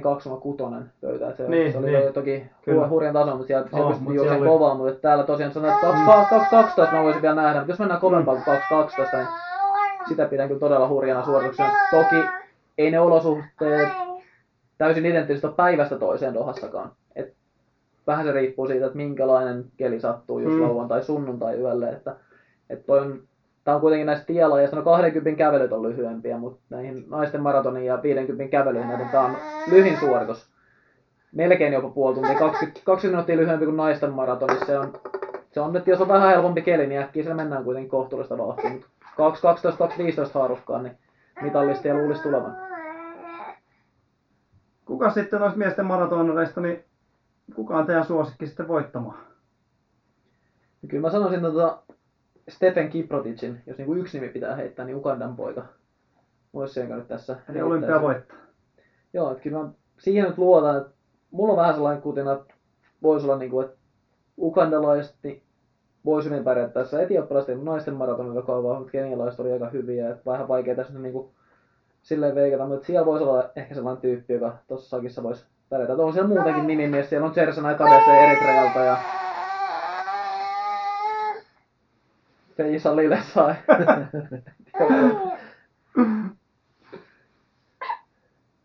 2.6 pöytä, että se, Niin, se oli niin. toki Kyllä. hu- hurjan taso, mutta siellä Oh, siellä oli- kovaa, mutta täällä tosiaan sanotaan, että 2.12 mä voisin vielä nähdä, mutta jos mennään kovempaa kuin 2.12, niin sitä pidän kyllä todella hurjana suorituksena. Toki ei ne olosuhteet täysin identtistä ole päivästä toiseen Dohassakaan. Vähän se riippuu siitä, että minkälainen keli sattuu just Mm. lauantai sunnuntai yölle. Että, et toi on, tää on kuitenkin näistä tielajeista, no 20 kävelyt on lyhyempiä, mutta näihin naisten maratonin ja 50 kävelyihin nähden tää on lyhin suoritus. Melkein jopa puoli tuntia, 20, 20 minuuttia lyhyempi kuin naisten maratonissa. Se on, se on nyt, jos on vähän helpompi keli, niin äkkiä siellä mennään kuitenkin kohtuullista vauhtia. Mutta 2.12-2.15 haarukkaan, niin mitallistia luulisi tulevan. Kuka sitten noista miesten maratonareista, niin kuka on teidän suosikki sitten voittamaan? Ja kyllä mä sanoisin tota Stephen Kiproticin, jos niinku yksi nimi pitää heittää, niin Ugandan poika. Voisi sen nyt tässä Eli olympia voittaa. Joo, että kyllä mä siihen nyt luotan, että mulla on vähän sellainen kutina, että voisi olla niinku, että ugandalaiset niin voisi hyvin pärjätä tässä. Etioppilaiset ei naisten maratonilla kauan, mutta kenialaiset oli aika hyviä, että vähän vaikea tässä niinku silleen veikata, mutta siellä voisi olla ehkä sellainen tyyppi, joka tuossa sakissa voisi pärjätä. On siellä muutenkin nimimies, siellä on Jersana Kadese Eritrealta ja Feisa Lille sai.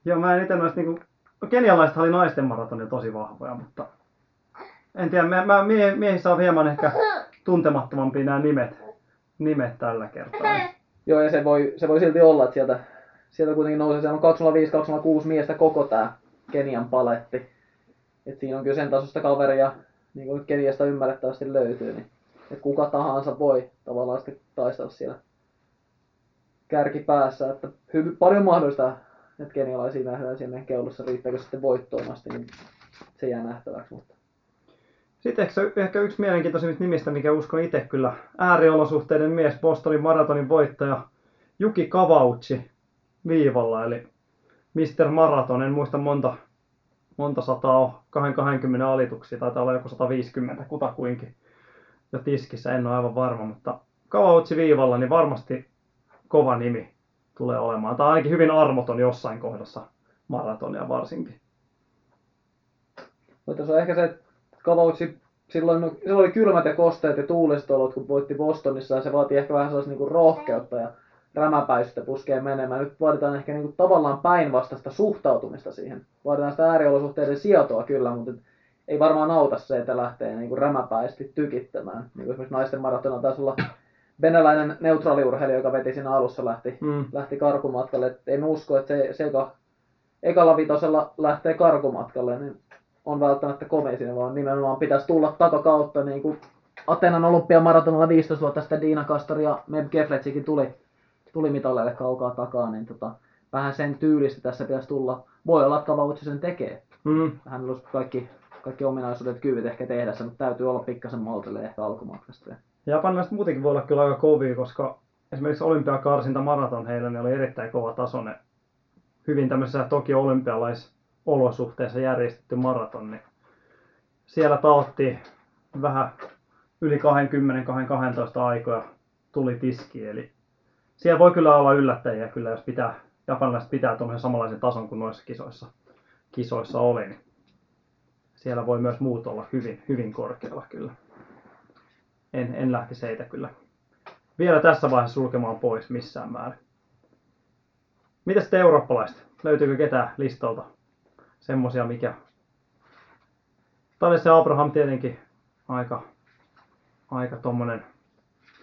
Joo, mä en itse noista niinku... Kenialaiset oli naisten maratonilla tosi vahvoja, mutta... En tiedä, mä, mä mie, miehissä on hieman ehkä tuntemattomampia nämä nimet, nimet tällä kertaa. Joo, ja se voi, se voi silti olla, että sieltä, sieltä kuitenkin nousee, siellä on 205, 206 miestä koko tää Kenian paletti. Et siinä on kyllä sen tasosta kaveria, niin kuin Keniasta ymmärrettävästi löytyy, niin että kuka tahansa voi tavallaan sitten taistella siellä kärkipäässä, että hyvin paljon mahdollista, että kenialaisia nähdään meidän keulussa, riittääkö sitten voittoon asti, niin se jää nähtäväksi, mutta Sitten ehkä, ehkä yksi mielenkiintoisimmista nimistä, mikä uskon itse kyllä, ääriolosuhteiden mies, Bostonin maratonin voittaja Juki Kavauchi viivalla, eli Mr. Marathon, en muista monta, monta sataa on, 20 alituksia, taitaa olla joku 150 kutakuinkin jo tiskissä, en ole aivan varma, mutta Kavauchi viivalla, niin varmasti kova nimi tulee olemaan, tai ainakin hyvin armoton jossain kohdassa maratonia varsinkin. Mutta se on ehkä se, että Kavautsi, silloin, no, silloin oli kylmät ja kosteet ja tuuliset olot, kun voitti Bostonissa, ja se vaatii ehkä vähän sellaista niinku rohkeutta ja rämäpäisyyttä puskee menemään. Nyt vaaditaan ehkä niinku tavallaan päinvastaista suhtautumista siihen. Vaaditaan sitä ääriolosuhteiden sietoa kyllä, mutta ei varmaan auta se, että lähtee niinku rämäpäisesti tykittämään. Niin kuin esimerkiksi naisten maratonilla taisi olla venäläinen neutraaliurheilija, joka veti siinä alussa, lähti, Mm. lähti karkumatkalle. Et en usko, että se, se joka ekalla vitosella lähtee karkumatkalle, niin on välttämättä komea siinä, vaan nimenomaan pitäisi tulla takakautta, niin kuin Atenan olympiamaratonilla 15 vuotta sitten Diina Kastor ja Meb Gefletsikin tuli, tuli mitalleille kaukaa takaa, niin tota, vähän sen tyylistä tässä pitäisi tulla. Voi olla, että Kavautsi sen tekee. Mm. Hänellä olisi kaikki, kaikki ominaisuudet, kyvyt ehkä tehdä sen, mutta täytyy olla pikkasen maltille ehkä alkumatkasta. Japanilaiset muutenkin voi olla kyllä aika kovia, koska esimerkiksi olympiakarsinta maraton heillä niin oli erittäin kova tasoinen. Hyvin tämmöisessä toki olympialaisolosuhteissa järjestetty maraton, niin siellä taottiin vähän yli 20-12 aikoja tuli tiski, eli siellä voi kyllä olla yllättäjiä kyllä, jos pitää, japanilaiset pitää tuommoisen samanlaisen tason kuin noissa kisoissa, kisoissa oli, niin siellä voi myös muut olla hyvin, hyvin korkealla kyllä en, en lähtisi heitä kyllä vielä tässä vaiheessa sulkemaan pois missään määrin. Mitäs sitten eurooppalaiset? Löytyykö ketään listolta semmosia, mikä... Tänne se Abraham tietenkin aika, aika tommonen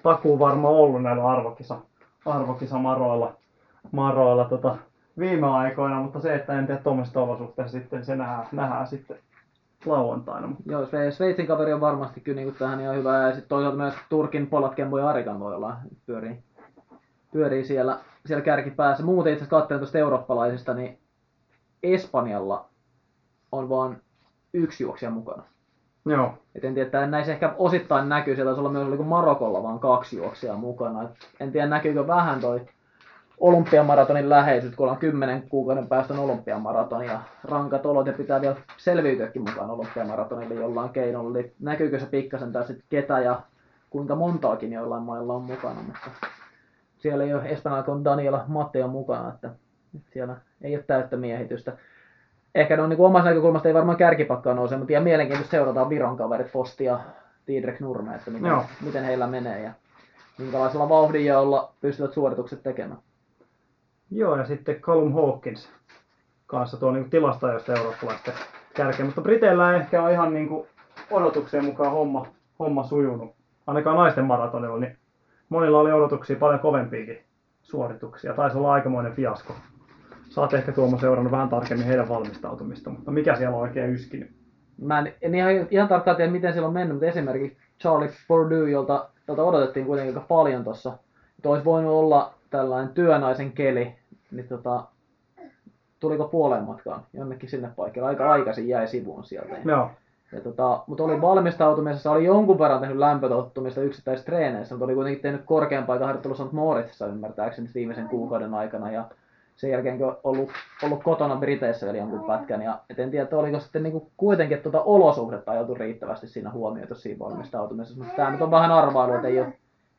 takuu varma ollut näillä arvokisa, arvokisamaroilla maroilla tota, viime aikoina, mutta se, että en tiedä tuommoisesta olosuhteessa sitten, se nähdään, nähdään sitten lauantaina. Joo, Sve- Sveitsin kaveri on varmasti kyllä niin tähän ihan hyvä. Ja sitten toisaalta myös Turkin Polat Kembo ja Arikan voi olla, pyörii, pyörii siellä, siellä kärkipäässä. Muuten itse asiassa tuosta eurooppalaisista, niin Espanjalla on vain yksi juoksija mukana. Joo, Et en tiedä, että näissä ehkä osittain näkyy, siellä taisi olla myös oliko Marokolla vaan kaksi juoksijaa mukana. Et en tiedä, näkyykö vähän toi olympiamaratonin läheisyys, kun ollaan 10 kuukauden päästä on olympiamaraton ja rankat olot ja pitää vielä selviytyäkin mukaan olympiamaratonille jollain keinolla. Eli näkyykö se pikkasen tai sitten ketä ja kuinka montaakin jollain mailla on mukana, mutta siellä ei ole Espanjalla kun Daniela Matteo mukana, että siellä ei ole täyttä miehitystä. Ehkä ne on niin omasta näkökulmasta ei varmaan kärkipakkaa nouse, mutta ihan mielenkiintoista seurataan Viron kaverit Posti ja Tiedrek Nurme, että miten, Joo. miten heillä menee ja minkälaisella vauhdinjaolla pystyvät suoritukset tekemään. Joo, ja sitten Callum Hawkins kanssa tuo niin tilastoajoista eurooppalaisten kärkeä. Mutta Briteillä ei ehkä ole ihan niin kuin odotuksien mukaan homma, homma sujunut. Ainakaan naisten maratonilla, niin monilla oli odotuksia paljon kovempiakin suorituksia. Taisi olla aikamoinen fiasko. Saat ehkä Tuomo seurannut vähän tarkemmin heidän valmistautumista, mutta mikä siellä on oikein yskinyt? Mä en, en ihan, ihan tarkkaan tiedä, miten siellä on mennyt, mutta esimerkiksi Charlie Purdue, jolta, jolta odotettiin kuitenkin aika paljon tuossa, että olisi voinut olla tällainen työnaisen keli, niin tota, tuliko puoleen matkaan jonnekin sinne paikalle. Aika aikaisin jäi sivuun sieltä. Joo, Ja tota, mutta oli valmistautumisessa, oli jonkun verran tehnyt lämpötottumista yksittäisissä treeneissä, mutta oli kuitenkin tehnyt korkeampaa harjoittelussa St. Moritsissa ymmärtääkseni viimeisen kuukauden aikana. Ja sen jälkeen kun ollut, ollut kotona Briteissä vielä jonkun pätkän. Ja et en tiedä, että oliko sitten niinku kuitenkin että tuota olosuhdetta ajoitu riittävästi siinä huomioitu siinä valmistautumisessa. Mutta tämä nyt on vähän arvailu, että ei ole,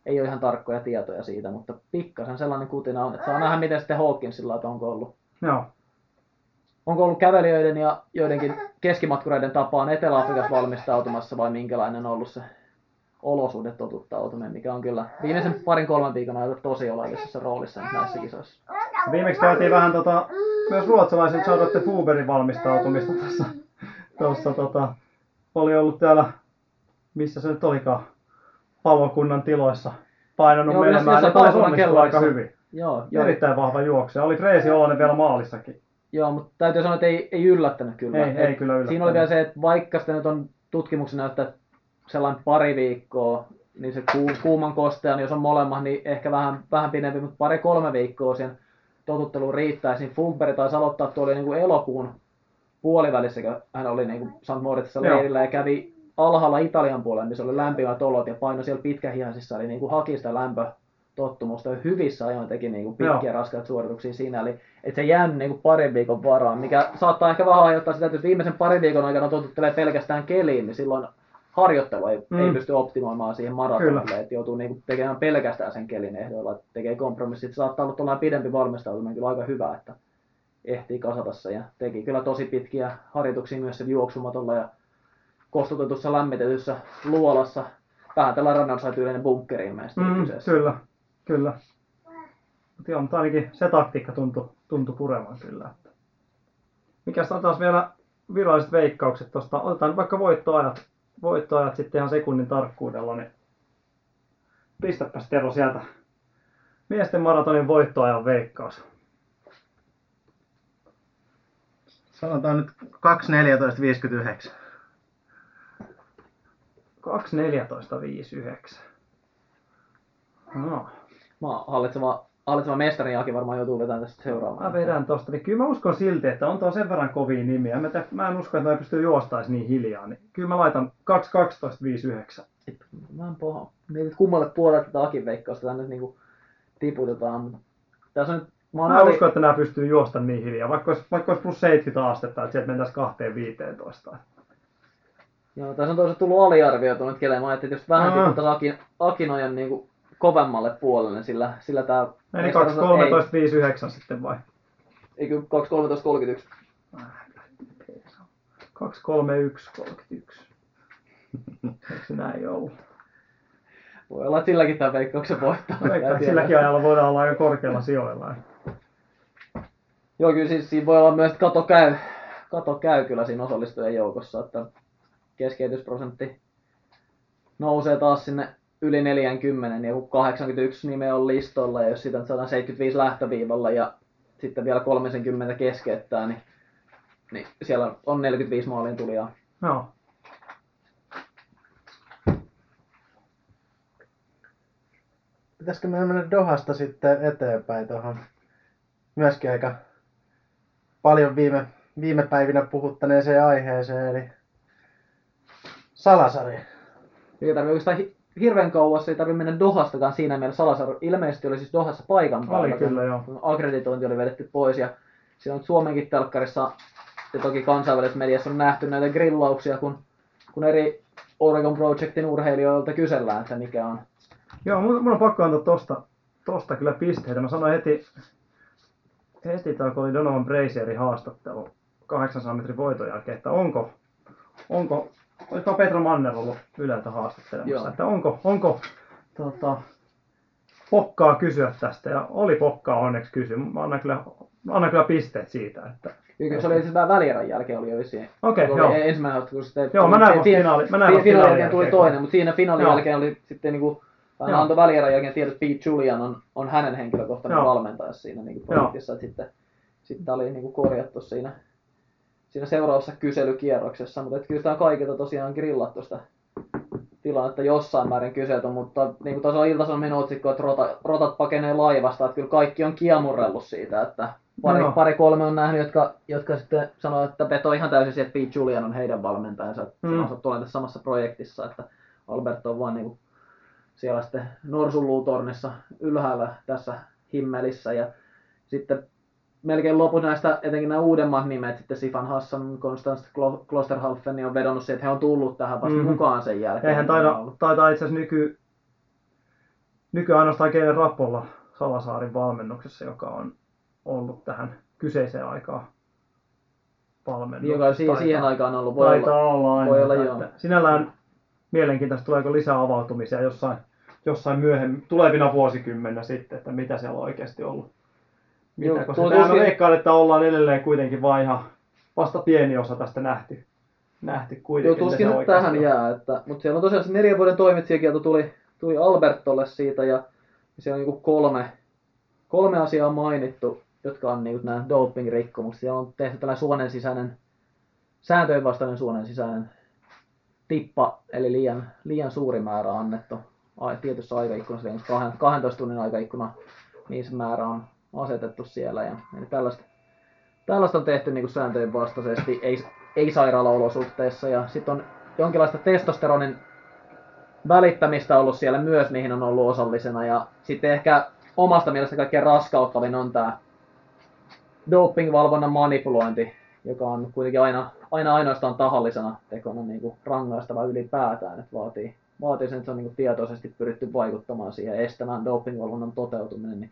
ei ole ihan tarkkoja tietoja siitä, mutta pikkasen sellainen kutina on, että saa nähdä miten sitten Hawkinsilla, että onko ollut joo. onko ollut kävelijöiden ja joidenkin keskimatkureiden tapaan Etelä-Afrikassa valmistautumassa vai minkälainen on ollut se olosuhde totuttautuminen, mikä on kyllä viimeisen parin kolmen viikon ajan tosi oleellisessa roolissa näissä kisoissa. Viimeksi käytiin vähän tota, myös ruotsalaisen Charlotte Fuberin valmistautumista tuossa. tuossa tota, oli ollut täällä, missä se nyt olikaan, palokunnan tiloissa painanut Joo, menemään, niin taisi onnistua aika hyvin. Joo, joo, Erittäin vahva juokse. Oli Freesi Olonen vielä maalissakin. joo, mutta täytyy sanoa, että ei, ei yllättänyt kyllä. Ei, Et ei kyllä yllättänyt. Siinä oli vielä se, että vaikka sitä nyt on tutkimuksen näyttää sellainen pari viikkoa, niin se ku- kuuman kostean, jos on molemmat, niin ehkä vähän, vähän pidempi, mutta pari-kolme viikkoa siihen totutteluun riittäisi. Niin Funkberg taisi aloittaa tuolla niin kuin elokuun puolivälissä, kun hän oli niin kuin St. Moritzissa leirillä ja kävi alhaalla Italian puolella, missä oli lämpimät olot ja paino siellä pitkähihaisissa, eli niin kuin haki sitä lämpötottumusta ja hyvissä ajoin teki niin kuin pitkiä Joo. raskaita suorituksia siinä, eli että se jäänyt niin kuin parin viikon varaan, mikä saattaa ehkä vähän aiheuttaa sitä, että jos viimeisen parin viikon aikana totuttelee pelkästään keliin, niin silloin harjoittelu ei, Mm. ei pysty optimoimaan siihen maratonille, että joutuu niin kuin tekemään pelkästään sen kelin ehdoilla, että tekee kompromissit. Se saattaa olla tuollainen pidempi valmistautuminen kyllä aika hyvä, että ehtii kasata se ja teki kyllä tosi pitkiä harjoituksia myös sen juoksumatolla ja kostutetussa lämmitetyssä luolassa. Vähän tällä Runners tyylinen bunkkeri ilmeisesti mm, kyseessä. kyllä, kyllä. Mutta joo, mutta ainakin se taktiikka tuntui, tuntui purevan kyllä. Mikäs on taas vielä viralliset veikkaukset tuosta? Otetaan vaikka voittoajat, voittoajat sitten ihan sekunnin tarkkuudella, niin pistäpäs Tero sieltä miesten maratonin voittoajan veikkaus. Sanotaan nyt 2.14.59. 2.14.59. No, Mä oon hallitseva, hallitseva mestari Jaki varmaan joutuu vetämään tästä seuraamaan. mä vedän tosta, niin kyllä mä uskon silti, että on tuo sen verran kovia nimiä. Mä, te, mä en usko, että mä pystyy juostais niin hiljaa. Niin kyllä mä laitan 2.12.59. Mä en paha. Mietit kummalle puolelle tätä Akin veikkausta tänne niinku tiputetaan. mutta Tässä on nyt, mä Mä en ali- usko, että nämä pystyy juosta niin hiljaa, vaikka olisi, vaikka olisi plus 70 astetta, että sieltä mentäisiin 2.15. Joo, tässä on toisaalta tullut aliarvioitu nyt kelle. Mä ajattelin, että jos vähän tiputtaisiin Akin, Akinojan niinku kovemmalle puolelle, sillä, sillä. Eli mestaruus- 2.13.59 sitten vai? Ei, kyllä 2.13.31. 2.31.31. Eikö se näin ollut? Voi olla, että silläkin tämän veikkauksen voittaa. No, veikkaan, tiedä. silläkin ajalla voidaan olla aika korkealla sijoilla. Joo, kyllä siis siinä voi olla myös, kato käy, kato käy kyllä siinä osallistujien joukossa, että keskeytysprosentti nousee taas sinne yli 40, niin joku 81 nimeä on listolla, ja jos siitä on 175 lähtöviivalla ja sitten vielä 30 keskeyttää, niin, niin siellä on 45 maalin tulijaa. Joo. Pitäisikö meidän mennä Dohasta sitten eteenpäin tuohon myöskin aika paljon viime, viime päivinä puhuttaneeseen aiheeseen, eli Salasari. Eikä tarvitse oikeastaan hirveän kauas, ei tarvitse mennä Dohastakaan siinä mielessä. Salasar ilmeisesti oli siis Dohassa paikan päällä. Oli kyllä, joo. kun Akkreditointi oli vedetty pois ja siellä on Suomenkin telkkarissa ja toki kansainvälisessä mediassa on nähty näitä grillauksia, kun, kun eri Oregon Projectin urheilijoilta kysellään, että mikä on. Joo, mun, mun on pakko antaa tosta, tosta kyllä pisteitä. Mä sanoin heti, heti toi, kun oli Donovan Brazierin haastattelu 800 metrin voiton jälkeen, että onko, onko olisiko Petra Manner ollut Yleltä haastattelemassa, Joo. että onko, onko tota, pokkaa kysyä tästä, ja oli pokkaa onneksi kysyä. Mä annan kyllä, mä annan kyllä pisteet siitä, että Kyllä se oli siis vähän välierän jälkeen oli jo vissiin. Okei, Kun joo. ensimmäinen haastattelu, kun sitten Joo, mä näin vasta fi- finaali- mä näin fi- vasta finaalin finaalin jälkeen tuli jälkeen. toinen, mutta siinä finaalin Joo. jälkeen oli sitten niinku hän antoi välierän jälkeen tiedot, että Pete Julian on, on hänen henkilökohtainen Joo. valmentaja siinä niin projektissa, että sitten, sitten oli niin kuin korjattu siinä, siinä seuraavassa kyselykierroksessa, mutta että kyllä sitä on kaikilta tosiaan grillattu sitä tilannetta jossain määrin kyselty, mutta niin kuin tuossa Ilta-Sanomien otsikko, että rota, rotat pakenee laivasta, että kyllä kaikki on kiemurrellut siitä, että pari, Joo. pari kolme on nähnyt, jotka, jotka sitten sanoo, että veto ihan täysin siihen, että Pete Julian on heidän valmentajansa, että Mm. se on tässä samassa projektissa, että Alberto on vaan niin kuin siellä sitten norsunluutornissa ylhäällä tässä himmelissä ja sitten melkein loput näistä, etenkin nämä uudemmat nimet, sitten Sifan Hassan, Konstantin Klosterhalfen, niin on vedonnut siihen, että he on tullut tähän vasta mm-hmm. mukaan sen jälkeen. Eihän taida, ollut. taitaa itse asiassa nyky, nyky ainoastaan Keilen Rappolla Salasaarin valmennuksessa, joka on ollut tähän kyseiseen aikaan valmennuksessa. Joka siihen, siihen aikaan ollut, voi taitaa olla. olla, aina. voi olla, joo. Sinällään mielenkiintoista, tuleeko lisää avautumisia jossain, jossain myöhemmin, tulevina vuosikymmeninä sitten, että mitä siellä on oikeasti ollut. Mitä, Joo, tuo tuskin- veikkaan, että ollaan edelleen kuitenkin vain ihan vasta pieni osa tästä nähty. Nähty Joo, kuitenkin. mitä tuskin nyt tähän on. jää, että, mutta siellä on tosiaan se neljän vuoden toimitsijakielto tuli, tuli Albertolle siitä ja siellä on niin kolme, kolme asiaa on mainittu, jotka on niin nämä doping-rikkomukset. Siellä on tehty tällainen suonen sisäinen, sääntöjen vastainen suonen sisäinen tippa, eli liian, liian suuri määrä annettu ai- tietyssä aikaikkunassa, eli 12 tunnin aikaikkuna, niin se määrä on asetettu siellä. Ja, eli tällaista, tällaista on tehty niin kuin sääntöjen vastaisesti, ei, ei sairaalaolosuhteissa. Ja sitten on jonkinlaista testosteronin välittämistä ollut siellä myös, mihin on ollut osallisena. Ja sitten ehkä omasta mielestä kaikkein raskauttavin on tämä dopingvalvonnan manipulointi, joka on kuitenkin aina, aina ainoastaan tahallisena tekona niin kuin rangaistava ylipäätään, että vaatii, vaatii sen, että se on niin kuin tietoisesti pyritty vaikuttamaan siihen estämään dopingvalvonnan toteutuminen, niin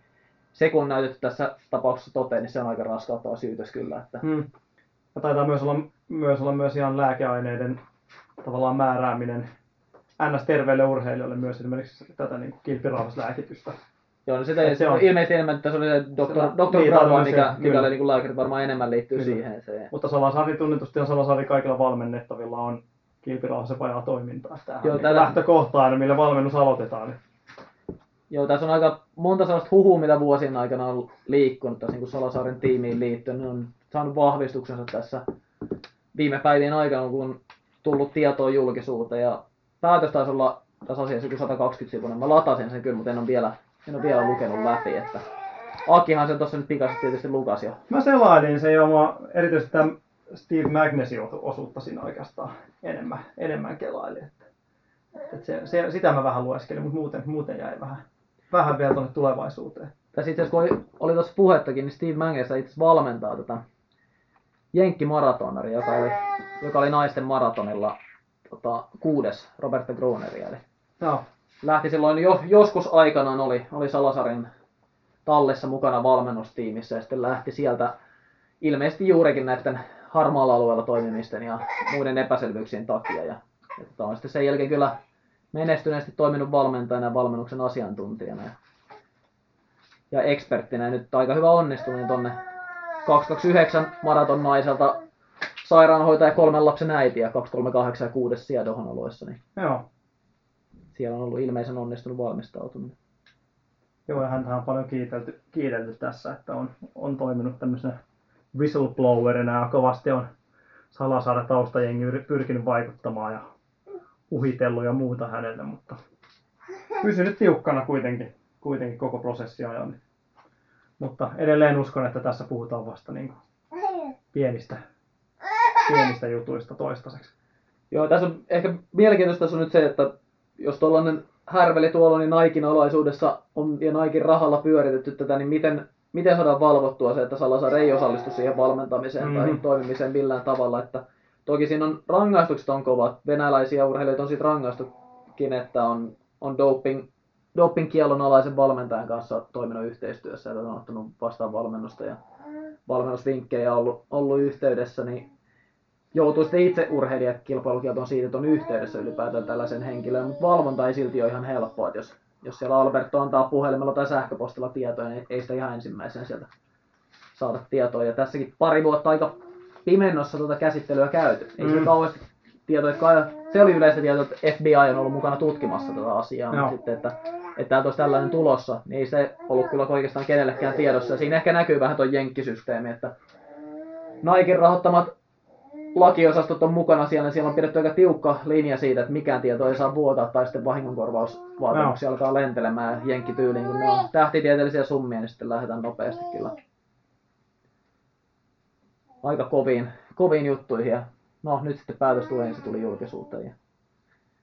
se kun on näytetty tässä tapauksessa toteen, niin se on aika raskauttava syytös kyllä. Että... Hmm. Ja taitaa myös olla, myös olla myös ihan lääkeaineiden tavallaan määrääminen NS-terveille urheilijoille myös esimerkiksi tätä niin kuin kilpirauhaslääkitystä. Joo, no sitä Et se on- ilmeisesti enemmän, että se oli se Dr. Dr. niin, Bravo, mikä, mikä oli niin lääkärit varmaan enemmän liittyy Kyllä. siihen. Se, Mutta Salasari tunnetusti on Salasari kaikilla valmennettavilla on kilpirauhassa vajaa toimintaa. Tämähän Joo, niin tällä- lähtökohta aina, millä valmennus aloitetaan. Joo, tässä on aika monta sellaista huhua, mitä vuosien aikana on liikkunut tässä niin kuin Salasaaren tiimiin liittyen. Ne on saanut vahvistuksensa tässä viime päivien aikana, kun on tullut tietoa julkisuuteen. Ja päätös taisi olla tässä asiassa joku 120 sivuinen. Mä latasin sen kyllä, mutta en ole vielä, en ole vielä lukenut läpi. Että Akihan sen tuossa nyt pikaisesti tietysti lukasi jo. Mä selailin se ja mä erityisesti tämän Steve Magnesin osuutta siinä oikeastaan enemmän, enemmän kelailin. Että, että se, se, sitä mä vähän lueskelin, mutta muuten, muuten jäi vähän, vähän vielä tuonne tulevaisuuteen. Tässä itse asiassa, kun oli, oli tuossa puhettakin, niin Steve Manges itse valmentaa tätä Jenkki maratonari, joka oli, joka oli naisten maratonilla tota, kuudes Roberta Gruneria. Eli Joo, lähti silloin jo, joskus aikanaan oli, oli Salasarin tallessa mukana valmennustiimissä ja sitten lähti sieltä ilmeisesti juurikin näiden harmaalla alueella toimimisten ja muiden epäselvyyksien takia. Ja, ja tota, on sitten sen jälkeen kyllä menestyneesti toiminut valmentajana ja valmennuksen asiantuntijana ja, ja eksperttinä. Ja nyt aika hyvä onnistuminen tonne 229 maraton naiselta sairaanhoitaja kolmen lapsen äiti ja 238 ja 6 siedohon oloissa, niin joo. siellä on ollut ilmeisen onnistunut valmistautuminen. Joo, ja häntä on paljon kiitelty, kiitelty tässä, että on, on toiminut tämmöisenä whistleblowerina ja kovasti on Salasaaren taustajengi pyrkinyt vaikuttamaan ja uhitellut ja muuta hänelle, mutta pysynyt tiukkana kuitenkin, kuitenkin koko prosessi ajan. Mutta edelleen uskon, että tässä puhutaan vasta niin kuin pienistä, pienistä jutuista toistaiseksi. Joo, tässä on ehkä mielenkiintoista on nyt se, että jos tuollainen härveli tuolla niin Naikin alaisuudessa on ja Naikin rahalla pyöritetty tätä, niin miten, miten saadaan valvottua se, että Salazar ei osallistu siihen valmentamiseen mm-hmm. tai toimimiseen millään tavalla, että toki siinä on rangaistukset on kovat, venäläisiä urheilijoita on siitä rangaistukin, että on, on doping, doping-kiellon alaisen valmentajan kanssa toiminut yhteistyössä ja on ottanut vastaan valmennusta ja valmennusvinkkejä ollut, ollut yhteydessä, niin joutuu sitten itse urheilijat kilpailukieltoon siitä, että on yhteydessä ylipäätään tällaisen henkilöön, mutta valvonta ei silti ole ihan helppoa, että jos, jos siellä Alberto antaa puhelimella tai sähköpostilla tietoja, niin ei sitä ihan ensimmäisenä sieltä saada tietoa. Ja tässäkin pari vuotta aika pimennossa tuota käsittelyä käyty. Ei mm. se kauheasti tietoa, että kai- se oli yleistä tietoa, että FBI on ollut mukana tutkimassa tätä asiaa, Joo. mutta sitten, että, että täältä olisi tällainen tulossa, niin ei se ollut kyllä oikeastaan kenellekään tiedossa. Ja siinä ehkä näkyy vähän tuo jenkkisysteemi, että Naikin rahoittamat lakiosastot on mukana siellä, niin siellä on pidetty aika tiukka linja siitä, että mikään tieto ei saa vuotaa tai sitten vahingonkorvausvaatimuksia alkaa lentelemään jenkkityyliin, kun ne on tähtitieteellisiä summia, niin sitten lähdetään nopeasti kyllä aika koviin, koviin juttuihin. Ja no nyt sitten päätös tulee, niin se tuli julkisuuteen. Ja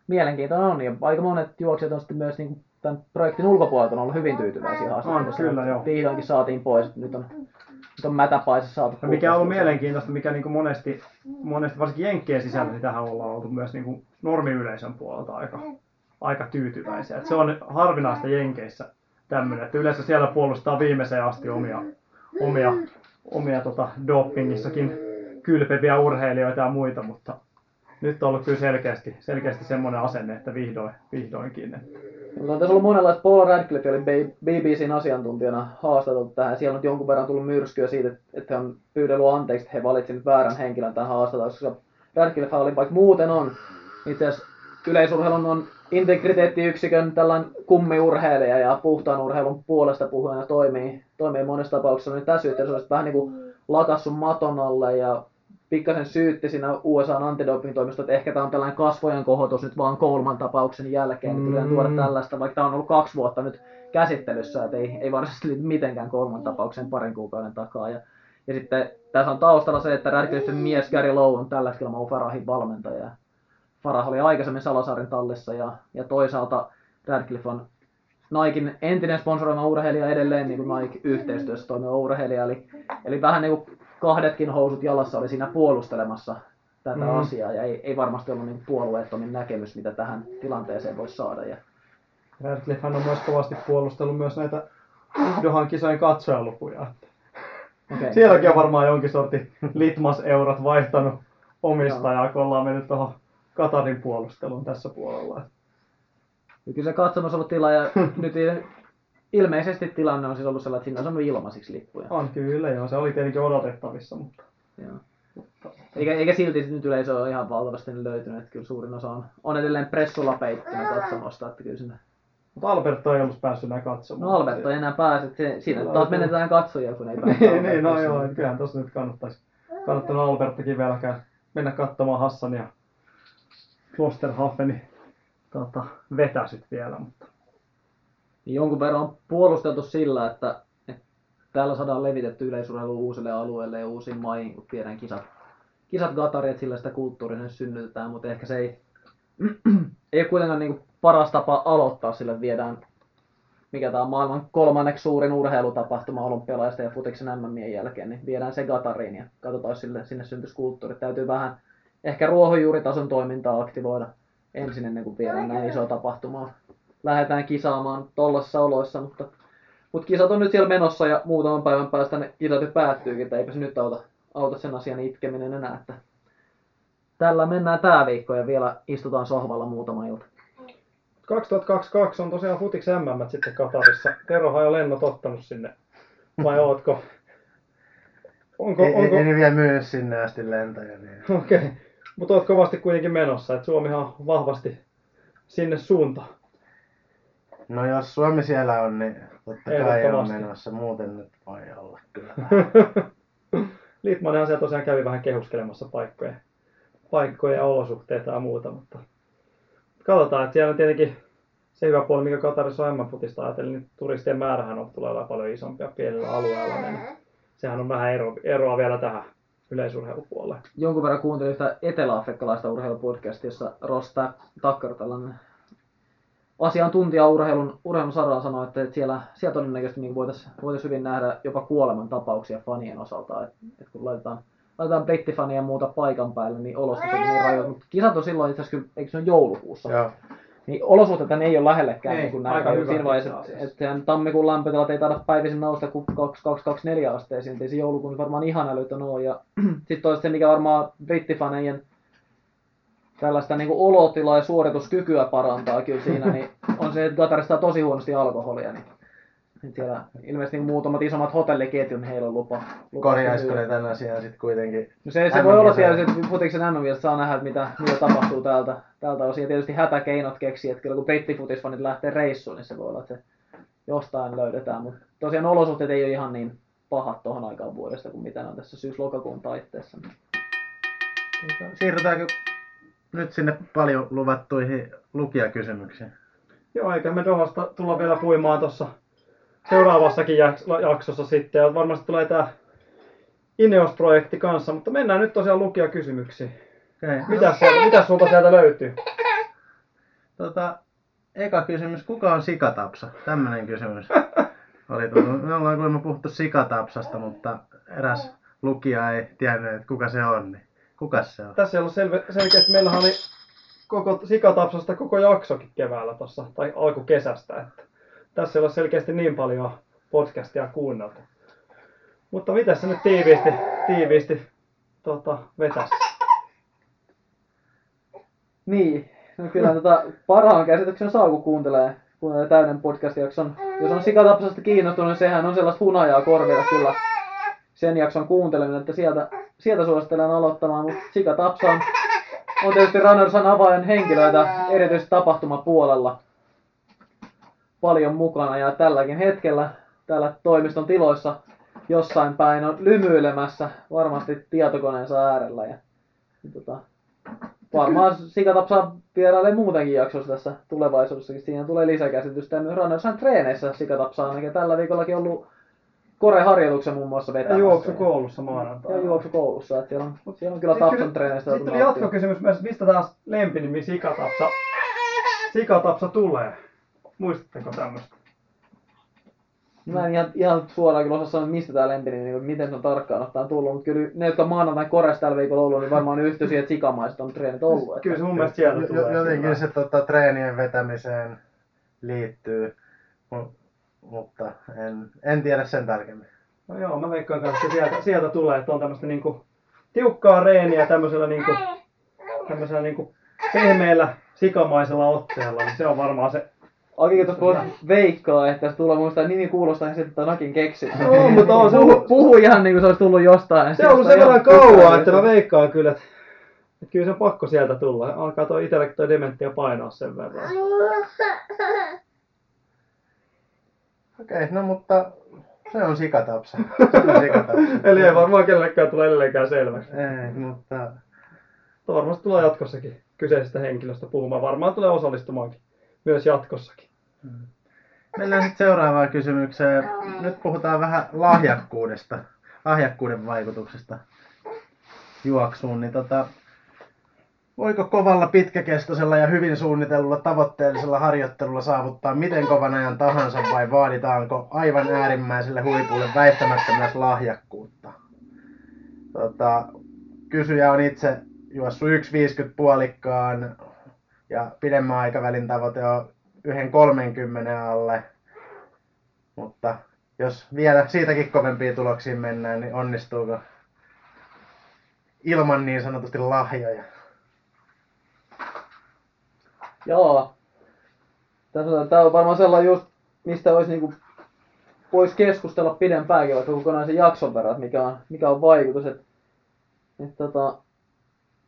mielenkiintoinen on, ja aika monet juoksijat on sitten myös niin kuin tämän projektin ulkopuolelta on ollut hyvin tyytyväisiä haastattelussa. kyllä, joo. Vihdoinkin saatiin pois, nyt on, nyt on mätäpaise saatu. Ja mikä on ollut mielenkiintoista, mikä niin kuin monesti, monesti, varsinkin Jenkkien sisällä, niin tähän ollaan oltu myös niin kuin normiyleisön puolelta aika, aika tyytyväisiä. Et se on harvinaista Jenkeissä tämmöinen, että yleensä siellä puolustaa viimeiseen asti omia, omia, omia tota, dopingissakin kylpeviä urheilijoita ja muita, mutta nyt on ollut kyllä selkeästi, selkeästi semmoinen asenne, että vihdoin, vihdoinkin. Mutta on tässä ollut monenlaista. Paul Radcliffe oli BBCn asiantuntijana haastateltu tähän. Siellä on jonkun verran tullut myrskyä siitä, että he on pyydellyt anteeksi, että he valitsivat väärän henkilön tähän haastatteluun. Radcliffe oli, vaikka muuten on itse asiassa yleisurheilun on integriteettiyksikön tällainen kummiurheilija ja puhtaan urheilun puolesta puhujana toimii, toimii monessa tapauksessa, niin tässä yhteydessä olisi vähän niin kuin lakassu maton alle ja pikkasen syytti siinä USA antidoping-toimistosta, että ehkä tämä on tällainen kasvojen kohotus nyt vaan Coleman tapauksen jälkeen, mm. että tuoda tällaista, vaikka tämä on ollut kaksi vuotta nyt käsittelyssä, että ei, ei varsinaisesti mitenkään Coleman tapauksen parin kuukauden takaa. Ja, ja sitten tässä on taustalla se, että Radcliffen mies Gary Lowe on tällä hetkellä Mo Farahin valmentaja. Farah oli aikaisemmin Salosaarin tallissa ja, ja toisaalta Radcliffe on Naikin entinen sponsoroima urheilija edelleen niin kuin Nike-yhteistyössä toimiva urheilija. Eli, eli vähän niin kuin kahdetkin housut jalassa oli siinä puolustelemassa tätä mm. asiaa ja ei, ei varmasti ollut niin puolueettomin näkemys, mitä tähän tilanteeseen voisi saada. Ja... Radcliffe on myös kovasti puolustellut myös näitä Dohan kisojen katsojalukuja. Okay. Sielläkin on varmaan jonkin sortin litmas-eurot vaihtanut omistajaa, kun ollaan mennyt tuohon Katarin puolusteluun tässä puolella. Ja kyllä se katsomassa ollut tila ja nyt ilmeisesti tilanne on siis ollut sellainen, että siinä on saanut ilmaisiksi lippuja. On kyllä, joo. Se oli tietenkin odotettavissa, mutta... Joo. Eikä, eikä silti nyt yleisö ole ihan valtavasti löytynyt, että kyllä suurin osa on, on edelleen pressulla peittynä katsomosta, että kyllä sinne... Mutta Alberto ei ollut päässyt enää katsomaan. No Alberto ei enää pääse, se, siinä Kyllä, taas menetään katsojia, kun ei pääse. niin, niin, no joo, kyllähän tossa nyt kannattaisi, kannattanut Albertakin vielä mennä katsomaan Hassan ja Klosterhafeni tota, vetäsyt vielä, mutta niin jonkun verran on puolusteltu sillä, että, että täällä saadaan levitetty yleisurheilu uusille alueille ja uusiin maihin, kun tiedän kisat, kisat Gatari, että sillä sitä kulttuurinen synnytetään, mutta ehkä se ei, ei ole kuitenkaan niin paras tapa aloittaa, sillä viedään mikä tämä on maailman kolmanneksi suurin urheilutapahtuma olympialaisten ja futiksen mm jälkeen, niin viedään se Gatariin ja katsotaan, sille, sinne syntyisi kulttuuri. Täytyy vähän ehkä ruohonjuuritason toimintaa aktivoida ensin ennen kuin viedään näin iso tapahtumaa lähdetään kisaamaan tollaisissa oloissa, mutta, mutta kisat on nyt siellä menossa ja muutaman päivän päästä ne kisat jo päättyykin, että eipä se nyt auta, auta sen asian itkeminen enää, että tällä mennään tää viikko ja vielä istutaan sohvalla muutama ilta. 2022 on tosiaan Futix MM sitten Katarissa. Terohan jo lennot ottanut sinne. Vai ootko? Onko, ei, onko... ei, ei vielä myy sinne asti lentäjä. Niin. Okei. Okay. Mutta oot kovasti kuitenkin menossa. että Suomihan on vahvasti sinne suuntaan. No jos Suomi siellä on, niin totta kai on menossa. Muuten nyt voi olla kyllä. Liitmanenhan siellä tosiaan kävi vähän kehuskelemassa paikkoja, paikkoja ja olosuhteita ja muuta, mutta katsotaan, että siellä on tietenkin se hyvä puoli, mikä Katarissa on MM-futista ajatellen, niin turistien määrähän on tulee paljon isompia pienellä alueella, niin sehän on vähän ero, eroa vielä tähän yleisurheilupuolelle. Jonkun verran kuuntelin yhtä eteläafrikkalaista urheilupodcastia, jossa Ross Tucker, tällainen asiantuntija urheilun, urheilun saralla sanoi, että siellä, siellä todennäköisesti niin voitaisiin voitais hyvin nähdä jopa kuoleman tapauksia fanien osalta. Et, et kun laitetaan, laitetaan brittifania ja muuta paikan päälle, niin olosuhteet niin rajoit. Mutta kisat on silloin itse asiassa, eikö se ole joulukuussa? Joo. Niin olosuhteet ei ole lähellekään ei, niin kuin näin rajoit siinä vaiheessa, että et tammikuun lämpötilat ei taida päivisin nousta kuin 2224 asteisiin, ei se joulukuun varmaan ihan älytön ole. Ja sitten toista se, mikä varmaan brittifanejen tällaista niin kuin olotila ja suorituskykyä parantaa kyllä siinä, niin on se, että Gatarista tosi huonosti alkoholia. Niin, niin siellä ilmeisesti niin muutamat isommat hotelliketjun heillä on lupa. lupa Korjaisiko ne tämän asian sitten kuitenkin? No se, se voi olla siellä, että futiksen mm saa nähdä, mitä, mitä tapahtuu täältä, täältä osin. Ja tietysti hätäkeinot keksii, että kyllä kun brittifutisfanit lähtee reissuun, niin se voi olla, että se jostain löydetään. Mutta tosiaan olosuhteet ei ole ihan niin pahat tuohon aikaan vuodesta kuin mitä on tässä syys-lokakuun taitteessa. Siirrytäänkö nyt sinne paljon luvattuihin lukijakysymyksiin. Joo, eikä me Dohasta tulla vielä puimaan tuossa seuraavassakin jaksossa sitten. Ja varmasti tulee tämä Ineos-projekti kanssa, mutta mennään nyt tosiaan lukijakysymyksiin. Okay. Mitä, sieltä, mitä sulta sieltä löytyy? Tota, eka kysymys, kuka on sikatapsa? Tämmöinen kysymys. Oli tullut. Me ollaan kuulemma puhuttu sikatapsasta, mutta eräs lukija ei tiennyt, että kuka se on. Niin Kuka se on? Tässä ei ollut selve, selkeästi. Meillähän oli koko sikatapsasta koko jaksokin keväällä tuossa, tai alkukesästä. Että tässä ei ole selkeästi niin paljon podcastia kuunneltu. Mutta mitä se nyt tiiviisti, tiiviisti tota, vetäisi? Niin, no kyllä tota, parhaan käsityksen saa, kun kuuntelee, kuuntelee täyden podcast-jakson. Jos on sikatapsasta kiinnostunut, niin sehän on sellaista hunajaa korvilla kyllä sen jakson kuunteleminen, että sieltä, sieltä suosittelen aloittamaan, mutta Sika Tapsa on on tietysti Runnersan avain henkilöitä, erityisesti tapahtumapuolella paljon mukana ja tälläkin hetkellä täällä toimiston tiloissa jossain päin on lymyilemässä varmasti tietokoneensa äärellä ja, ja tota, varmaan Sikatap saa vierailee muutenkin jaksossa tässä tulevaisuudessakin. Siinä tulee lisäkäsitystä ja myös Runnersan treeneissä Sikatap saa ainakin tällä viikollakin ollut Kore-harjoituksen muun muassa Ja vetämässä. juoksukoulussa maanantaina. Ja juoksukoulussa, että siellä on, siellä on kyllä Tapsan treeneistä Sitten tuli jatkokysymys myös, mistä taas lempinimi Sikatapsa, Sikatapsa tulee? Muistatteko tämmöistä? Mä en ihan, ihan suoraan kyllä osaa sanoa, mistä tää lempinimi, niin miten se on tarkkaan ottaen tullut, mutta kyllä ne, jotka maanantain Koressa tällä viikolla ollut, niin varmaan yhtyi siihen, että sikamaiset on treenit ollut. Että Kyllä se mun mielestä sieltä tulee. Jotenkin se tota, treenien vetämiseen liittyy, Mu- mutta en, en tiedä sen tarkemmin. No joo, mä veikkaan kanssa, että sieltä, sieltä tulee, että on tämmöistä niinku tiukkaa reeniä tämmöisellä niinku, tämmöisellä niinku pehmeällä sikamaisella otteella, niin se on varmaan se. Akikin tuossa voisi veikkaa, että se tulee muista nimi kuulostaa niin sitten Nakin keksi. No, mutta on se puhu, ollut- puhu ihan niin kuin se olisi tullut jostain. Se on ollut sen verran ihan kauan, että mä veikkaan kyllä, että, että kyllä se on pakko sieltä tulla. Alkaa toi itsellekin toi dementia painaa sen verran. Okei, no mutta se on sikatapsa. Se on sikatapsa. Eli ei varmaan kellekään tule edelleenkään selväksi. Ei, mutta Mutta varmasti tulee jatkossakin kyseisestä henkilöstä puhumaan. Varmaan tulee osallistumaankin myös jatkossakin. Mennään sitten seuraavaan kysymykseen. Nyt puhutaan vähän lahjakkuudesta, lahjakkuuden vaikutuksesta juoksuun. Niin tota, voiko kovalla, pitkäkestoisella ja hyvin suunnitellulla tavoitteellisella harjoittelulla saavuttaa miten kovan ajan tahansa vai vaaditaanko aivan äärimmäiselle huipulle väistämättä myös lahjakkuutta? Tota, kysyjä on itse juossut 1.50 puolikkaan ja pidemmän aikavälin tavoite on yhden 30 alle. Mutta jos vielä siitäkin kovempiin tuloksiin mennään, niin onnistuuko ilman niin sanotusti lahjoja? Joo. Tämä on varmaan sellainen just, mistä olisi niinku, voisi keskustella pidempäänkin vaikka kokonaisen jakson verran, että mikä on, mikä on vaikutus. Et, et tota,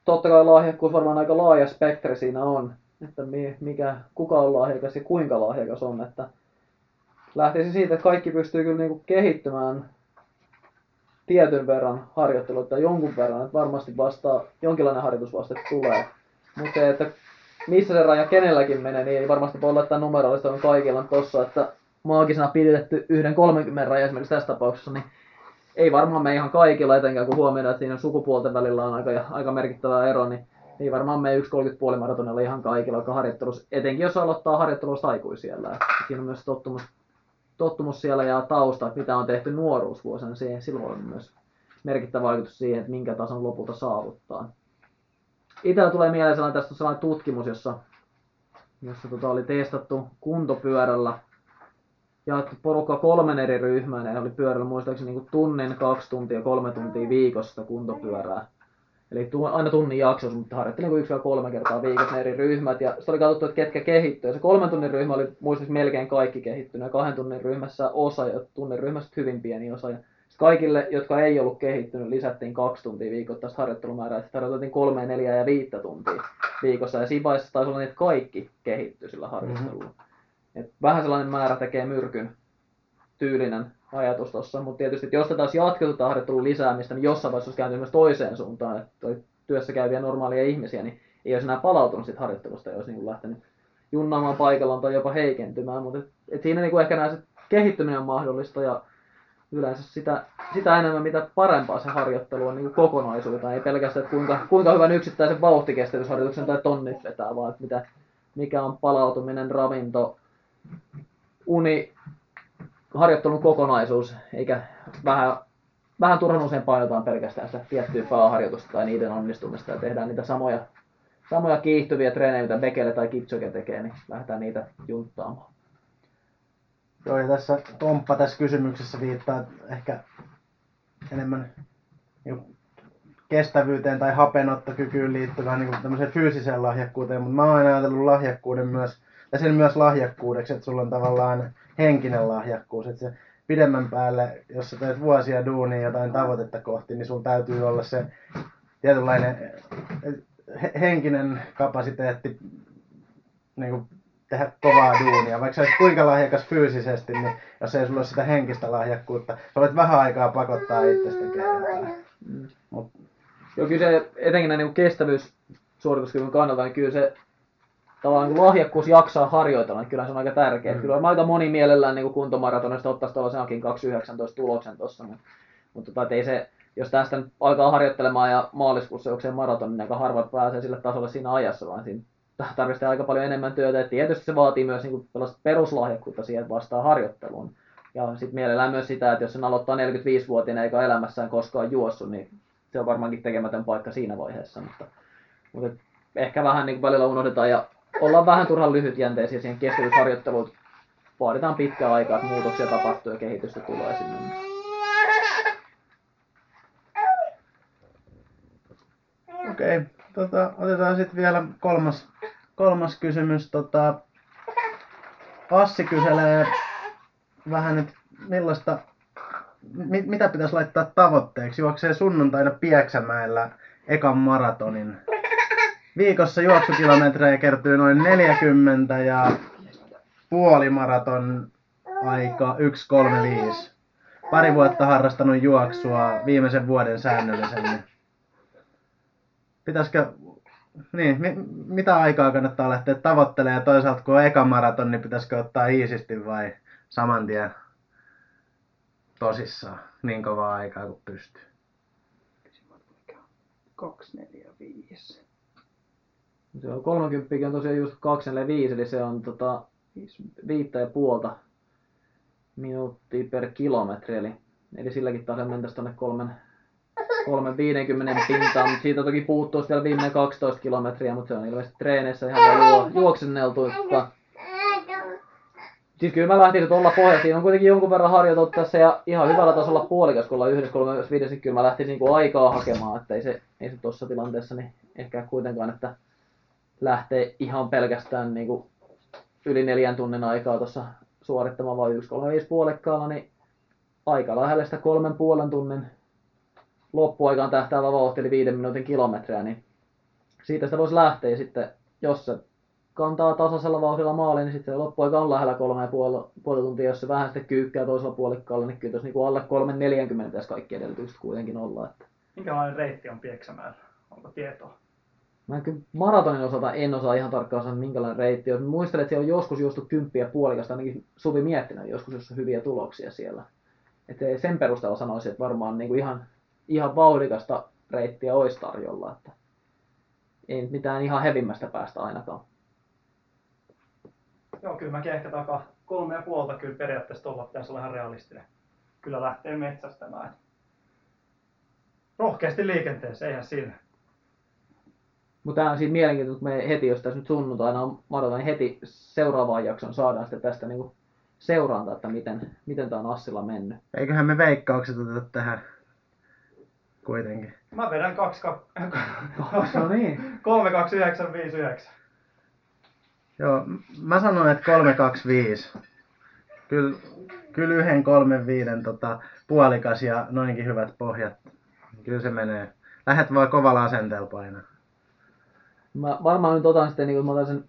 totta kai lahjakkuus varmaan aika laaja spektri siinä on, että mi, mikä, kuka on lahjakas ja kuinka lahjakas on. Että lähtisi siitä, että kaikki pystyy kyllä niinku kehittymään tietyn verran harjoittelua tai jonkun verran, että varmasti vastaa, jonkinlainen harjoitusvaste tulee. Mutta se, että missä se raja kenelläkin menee, niin ei varmasti voi laittaa numerollista on kaikilla tossa, että maagisena pidetetty yhden 30 raja esimerkiksi tässä tapauksessa, niin ei varmaan me ihan kaikilla, etenkään kun huomioidaan, että siinä sukupuolten välillä on aika, aika merkittävä ero, niin ei varmaan me 1.30 puolimaratonilla ihan kaikilla, joka harjoittelussa, etenkin jos aloittaa harjoittelussa aikuisiellä. Että Siinä on myös tottumus, tottumus siellä ja tausta, että mitä on tehty nuoruusvuosina, siihen silloin on myös merkittävä vaikutus siihen, että minkä tason lopulta saavuttaa. Itellä tulee mieleen sellainen, tästä on sellainen tutkimus, jossa, jossa tota oli testattu kuntopyörällä jaettu porukka kolmen eri ryhmään ja oli pyörällä muistaakseni niin tunnin, kaksi tuntia, kolme tuntia viikossa kuntopyörää. Eli aina tunnin jaksossa, mutta harjoitteli niin yksi kolme kertaa viikossa eri ryhmät. Ja sitten oli katsottu, että ketkä kehittyy. Se kolmen tunnin ryhmä oli muistaakseni melkein kaikki kehittynyt. Ja kahden tunnin ryhmässä osa ja tunnin ryhmässä hyvin pieni osa. Ja kaikille, jotka ei ollut kehittynyt, lisättiin kaksi tuntia viikoittaista harjoittelumäärää. Sitten harjoiteltiin kolme, neljä ja viittä tuntia viikossa. Ja siinä vaiheessa taisi olla niin, että kaikki kehittyi sillä harjoittelulla. Mm-hmm. Et vähän sellainen määrä tekee myrkyn tyylinen ajatus tuossa, mutta tietysti että jos tätä olisi jatkettu tätä harjoittelun lisäämistä, niin jossain vaiheessa olisi kääntynyt myös toiseen suuntaan, että työssä käyviä normaalia ihmisiä, niin ei olisi enää palautunut siitä harjoittelusta olisi niin lähtenyt junnaamaan paikallaan tai jopa heikentymään, mutta et, et siinä niin kuin ehkä se kehittyminen on mahdollista ja yleensä sitä, sitä enemmän mitä parempaa se harjoittelu on niin kuin ei pelkästään, että kuinka, kuinka hyvän yksittäisen vauhtikestävyysharjoituksen tai tonnit vetää, vaan että mitä, mikä on palautuminen, ravinto, uni, harjoittelun kokonaisuus, eikä vähän, vähän turhan usein painotaan pelkästään sitä tiettyä pääharjoitusta tai niiden onnistumista ja tehdään niitä samoja, samoja kiihtyviä treenejä, mitä Bekele tai Kipchoge tekee, niin lähdetään niitä junttaamaan. Joo, ja tässä Tomppa tässä kysymyksessä viittaa ehkä enemmän niin kestävyyteen tai hapenottokykyyn liittyvään niin tämmöiseen fyysiseen lahjakkuuteen, mutta mä oon aina ajatellut lahjakkuuden myös, ja sen myös lahjakkuudeksi, että sulla on tavallaan henkinen lahjakkuus, että se pidemmän päälle, jos sä teet vuosia duunia jotain tavoitetta kohti, niin sulla täytyy olla se tietynlainen he- henkinen kapasiteetti niin kuin tehdä kovaa duunia. Vaikka sä olisit kuinka lahjakas fyysisesti, niin jos ei sulla ole sitä henkistä lahjakkuutta, sä voit vähän aikaa pakottaa itsestä tekemään. Mut Joo, kyllä se etenkin näin niin kestävyys suorituskyvyn kannalta, niin kyllä se tavallaan lahjakkuus jaksaa harjoitella, niin kyllä se on aika tärkeää. Mm. Kyllä on aika moni mielellään niin kuntomaratonista ottaisi tuollaisenkin 2.19 tuloksen tuossa, mutta, mutta tota, ei se, jos tästä nyt alkaa harjoittelemaan ja maaliskuussa juoksee maraton, niin aika harvat pääsee sille tasolle siinä ajassa, vaan siinä tarvitsee aika paljon enemmän työtä. Et tietysti se vaatii myös niin peruslahjakkuutta siihen, että vastaa harjoitteluun. Ja sitten mielellään myös sitä, että jos sen aloittaa 45-vuotiaana eikä elämässään koskaan juossut, niin se on varmaankin tekemätön paikka siinä vaiheessa. Mutta, mutta ehkä vähän niin kuin välillä unohdetaan ja ollaan vähän turhan lyhytjänteisiä siihen kestävyysharjoitteluun. Vaaditaan pitkää aikaa, että muutoksia tapahtuu ja kehitystä tulee sinne. Okei, tota, otetaan sitten vielä kolmas, kolmas kysymys. Tota, Assi kyselee vähän, että millaista, mit, mitä pitäisi laittaa tavoitteeksi? Juoksee sunnuntaina Pieksämäellä ekan maratonin. Viikossa juoksukilometrejä kertyy noin 40 ja puolimaraton aika 1.35. Pari vuotta harrastanut juoksua viimeisen vuoden säännöllisemmin pitäisikö, niin, mi, mitä aikaa kannattaa lähteä tavoittelemaan ja toisaalta kun on eka maraton, niin pitäisikö ottaa iisisti vai saman tien tosissaan niin kovaa aikaa kuin pystyy? 245. Se on 30 on tosiaan just 245, eli se on tota, viittä ja puolta minuuttia per kilometri, eli, eli silläkin taas mentäisiin tuonne kolmen, 350 pintaan, mutta siitä toki puuttuu vielä viimeinen 12 kilometriä, mutta se on ilmeisesti treeneissä ihan juo, juoksenneltu. Että... Siis kyllä mä lähtisin tuolla pohjalla, siinä on kuitenkin jonkun verran harjoiteltu tässä ja ihan hyvällä tasolla puolikas, kun ollaan yhdessä 35, niin kyllä mä lähtisin niin aikaa hakemaan, että ei se, ei se tuossa tilanteessa niin ehkä kuitenkaan, että lähtee ihan pelkästään niin kuin yli neljän tunnin aikaa tuossa suorittamaan vain 1.35 puolikkaalla, niin aika lähellä sitä kolmen puolen tunnin loppuaikaan tähtäävä vauhti, eli viiden minuutin kilometriä, niin siitä sitä voisi lähteä sitten, jos se kantaa tasaisella vauhdilla maaliin, niin sitten se loppuaika on lähellä kolme ja puoli, puoli tuntia, jos se vähän sitten kyykkää toisella puolikkaalla, niin kyllä niin alle 3.40 pitäisi kaikki edellytykset kuitenkin olla. Että. Minkälainen reitti on Pieksämäellä? Onko tietoa? Mä kyllä maratonin osalta en osaa ihan tarkkaan sanoa, minkälainen reitti on. Muistelen, että siellä on joskus juostu kymppiä puolikasta, ainakin Suvi miettinyt joskus, jos on hyviä tuloksia siellä. Että sen perusteella sanoisin, että varmaan niin kuin ihan ihan vauhdikasta reittiä olisi tarjolla, että ei mitään ihan hevimmästä päästä ainakaan. Joo, kyllä mäkin ehkä takaa kolme ja puolta kyllä periaatteessa tuolla pitäisi olla ihan realistinen. Kyllä lähtee metsästämään. Rohkeasti liikenteeseen, eihän siinä. Mutta tämä on siitä mielenkiintoista, kun me heti, jos tässä nyt sunnuntaina on maraton, niin heti seuraavaan jakson saadaan sitten tästä niin seuranta, että miten, miten tämä on Assilla mennyt. Eiköhän me veikkaukset oteta tähän kuitenkin. Mä vedän 2 no niin. 3 2 9 5 9. Joo, mä sanoin, että 325. Kyllä, kyllä yhden kolmen viiden tota, puolikas ja noinkin hyvät pohjat. Kyllä se menee. Lähet vaan kovalla asenteella painaa. Mä varmaan nyt otan sitten, niin kun mä otan sen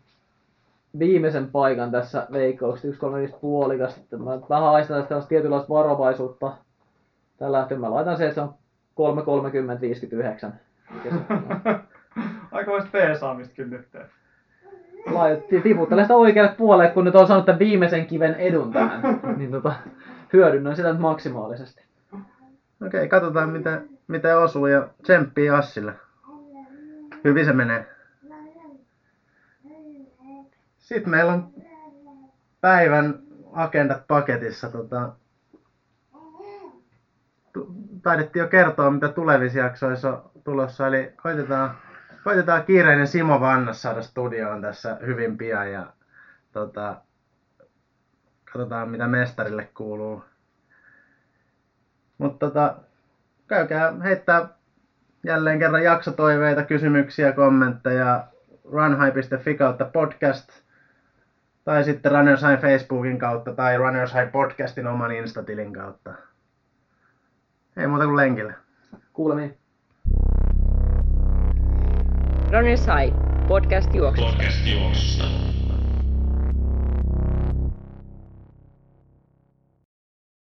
viimeisen paikan tässä veikkauksessa, 1 3 5 puolikas. Mä vähän haistan tästä tietynlaista varovaisuutta. Tällä lähtien mä laitan se, että se on 3, 30, 59. Aika voisi peesaamista kyllä nyt tiputtelen sitä oikealle puolelle, kun nyt on saanut tämän viimeisen kiven edun tähän. niin tota, hyödynnän sitä nyt maksimaalisesti. Okei, okay, katsotaan mitä, mitä osuu ja tsemppii Assille. Hyvin se menee. Sitten meillä on päivän agendat paketissa. Tota, taidettiin jo kertoa, mitä tulevissa jaksoissa tulossa. Eli koitetaan, koitetaan kiireinen Simo Vannas saada studioon tässä hyvin pian ja tota, katsotaan, mitä mestarille kuuluu. Mutta tota, käykää heittää jälleen kerran jaksotoiveita, kysymyksiä, kommentteja runhigh.fi kautta podcast tai sitten Runners High Facebookin kautta tai Runners High podcastin oman Instatilin kautta. Ei muuta kuin lenkille. Kuulemiin. Runners High, podcast juoksusta. Podcast juoksusta.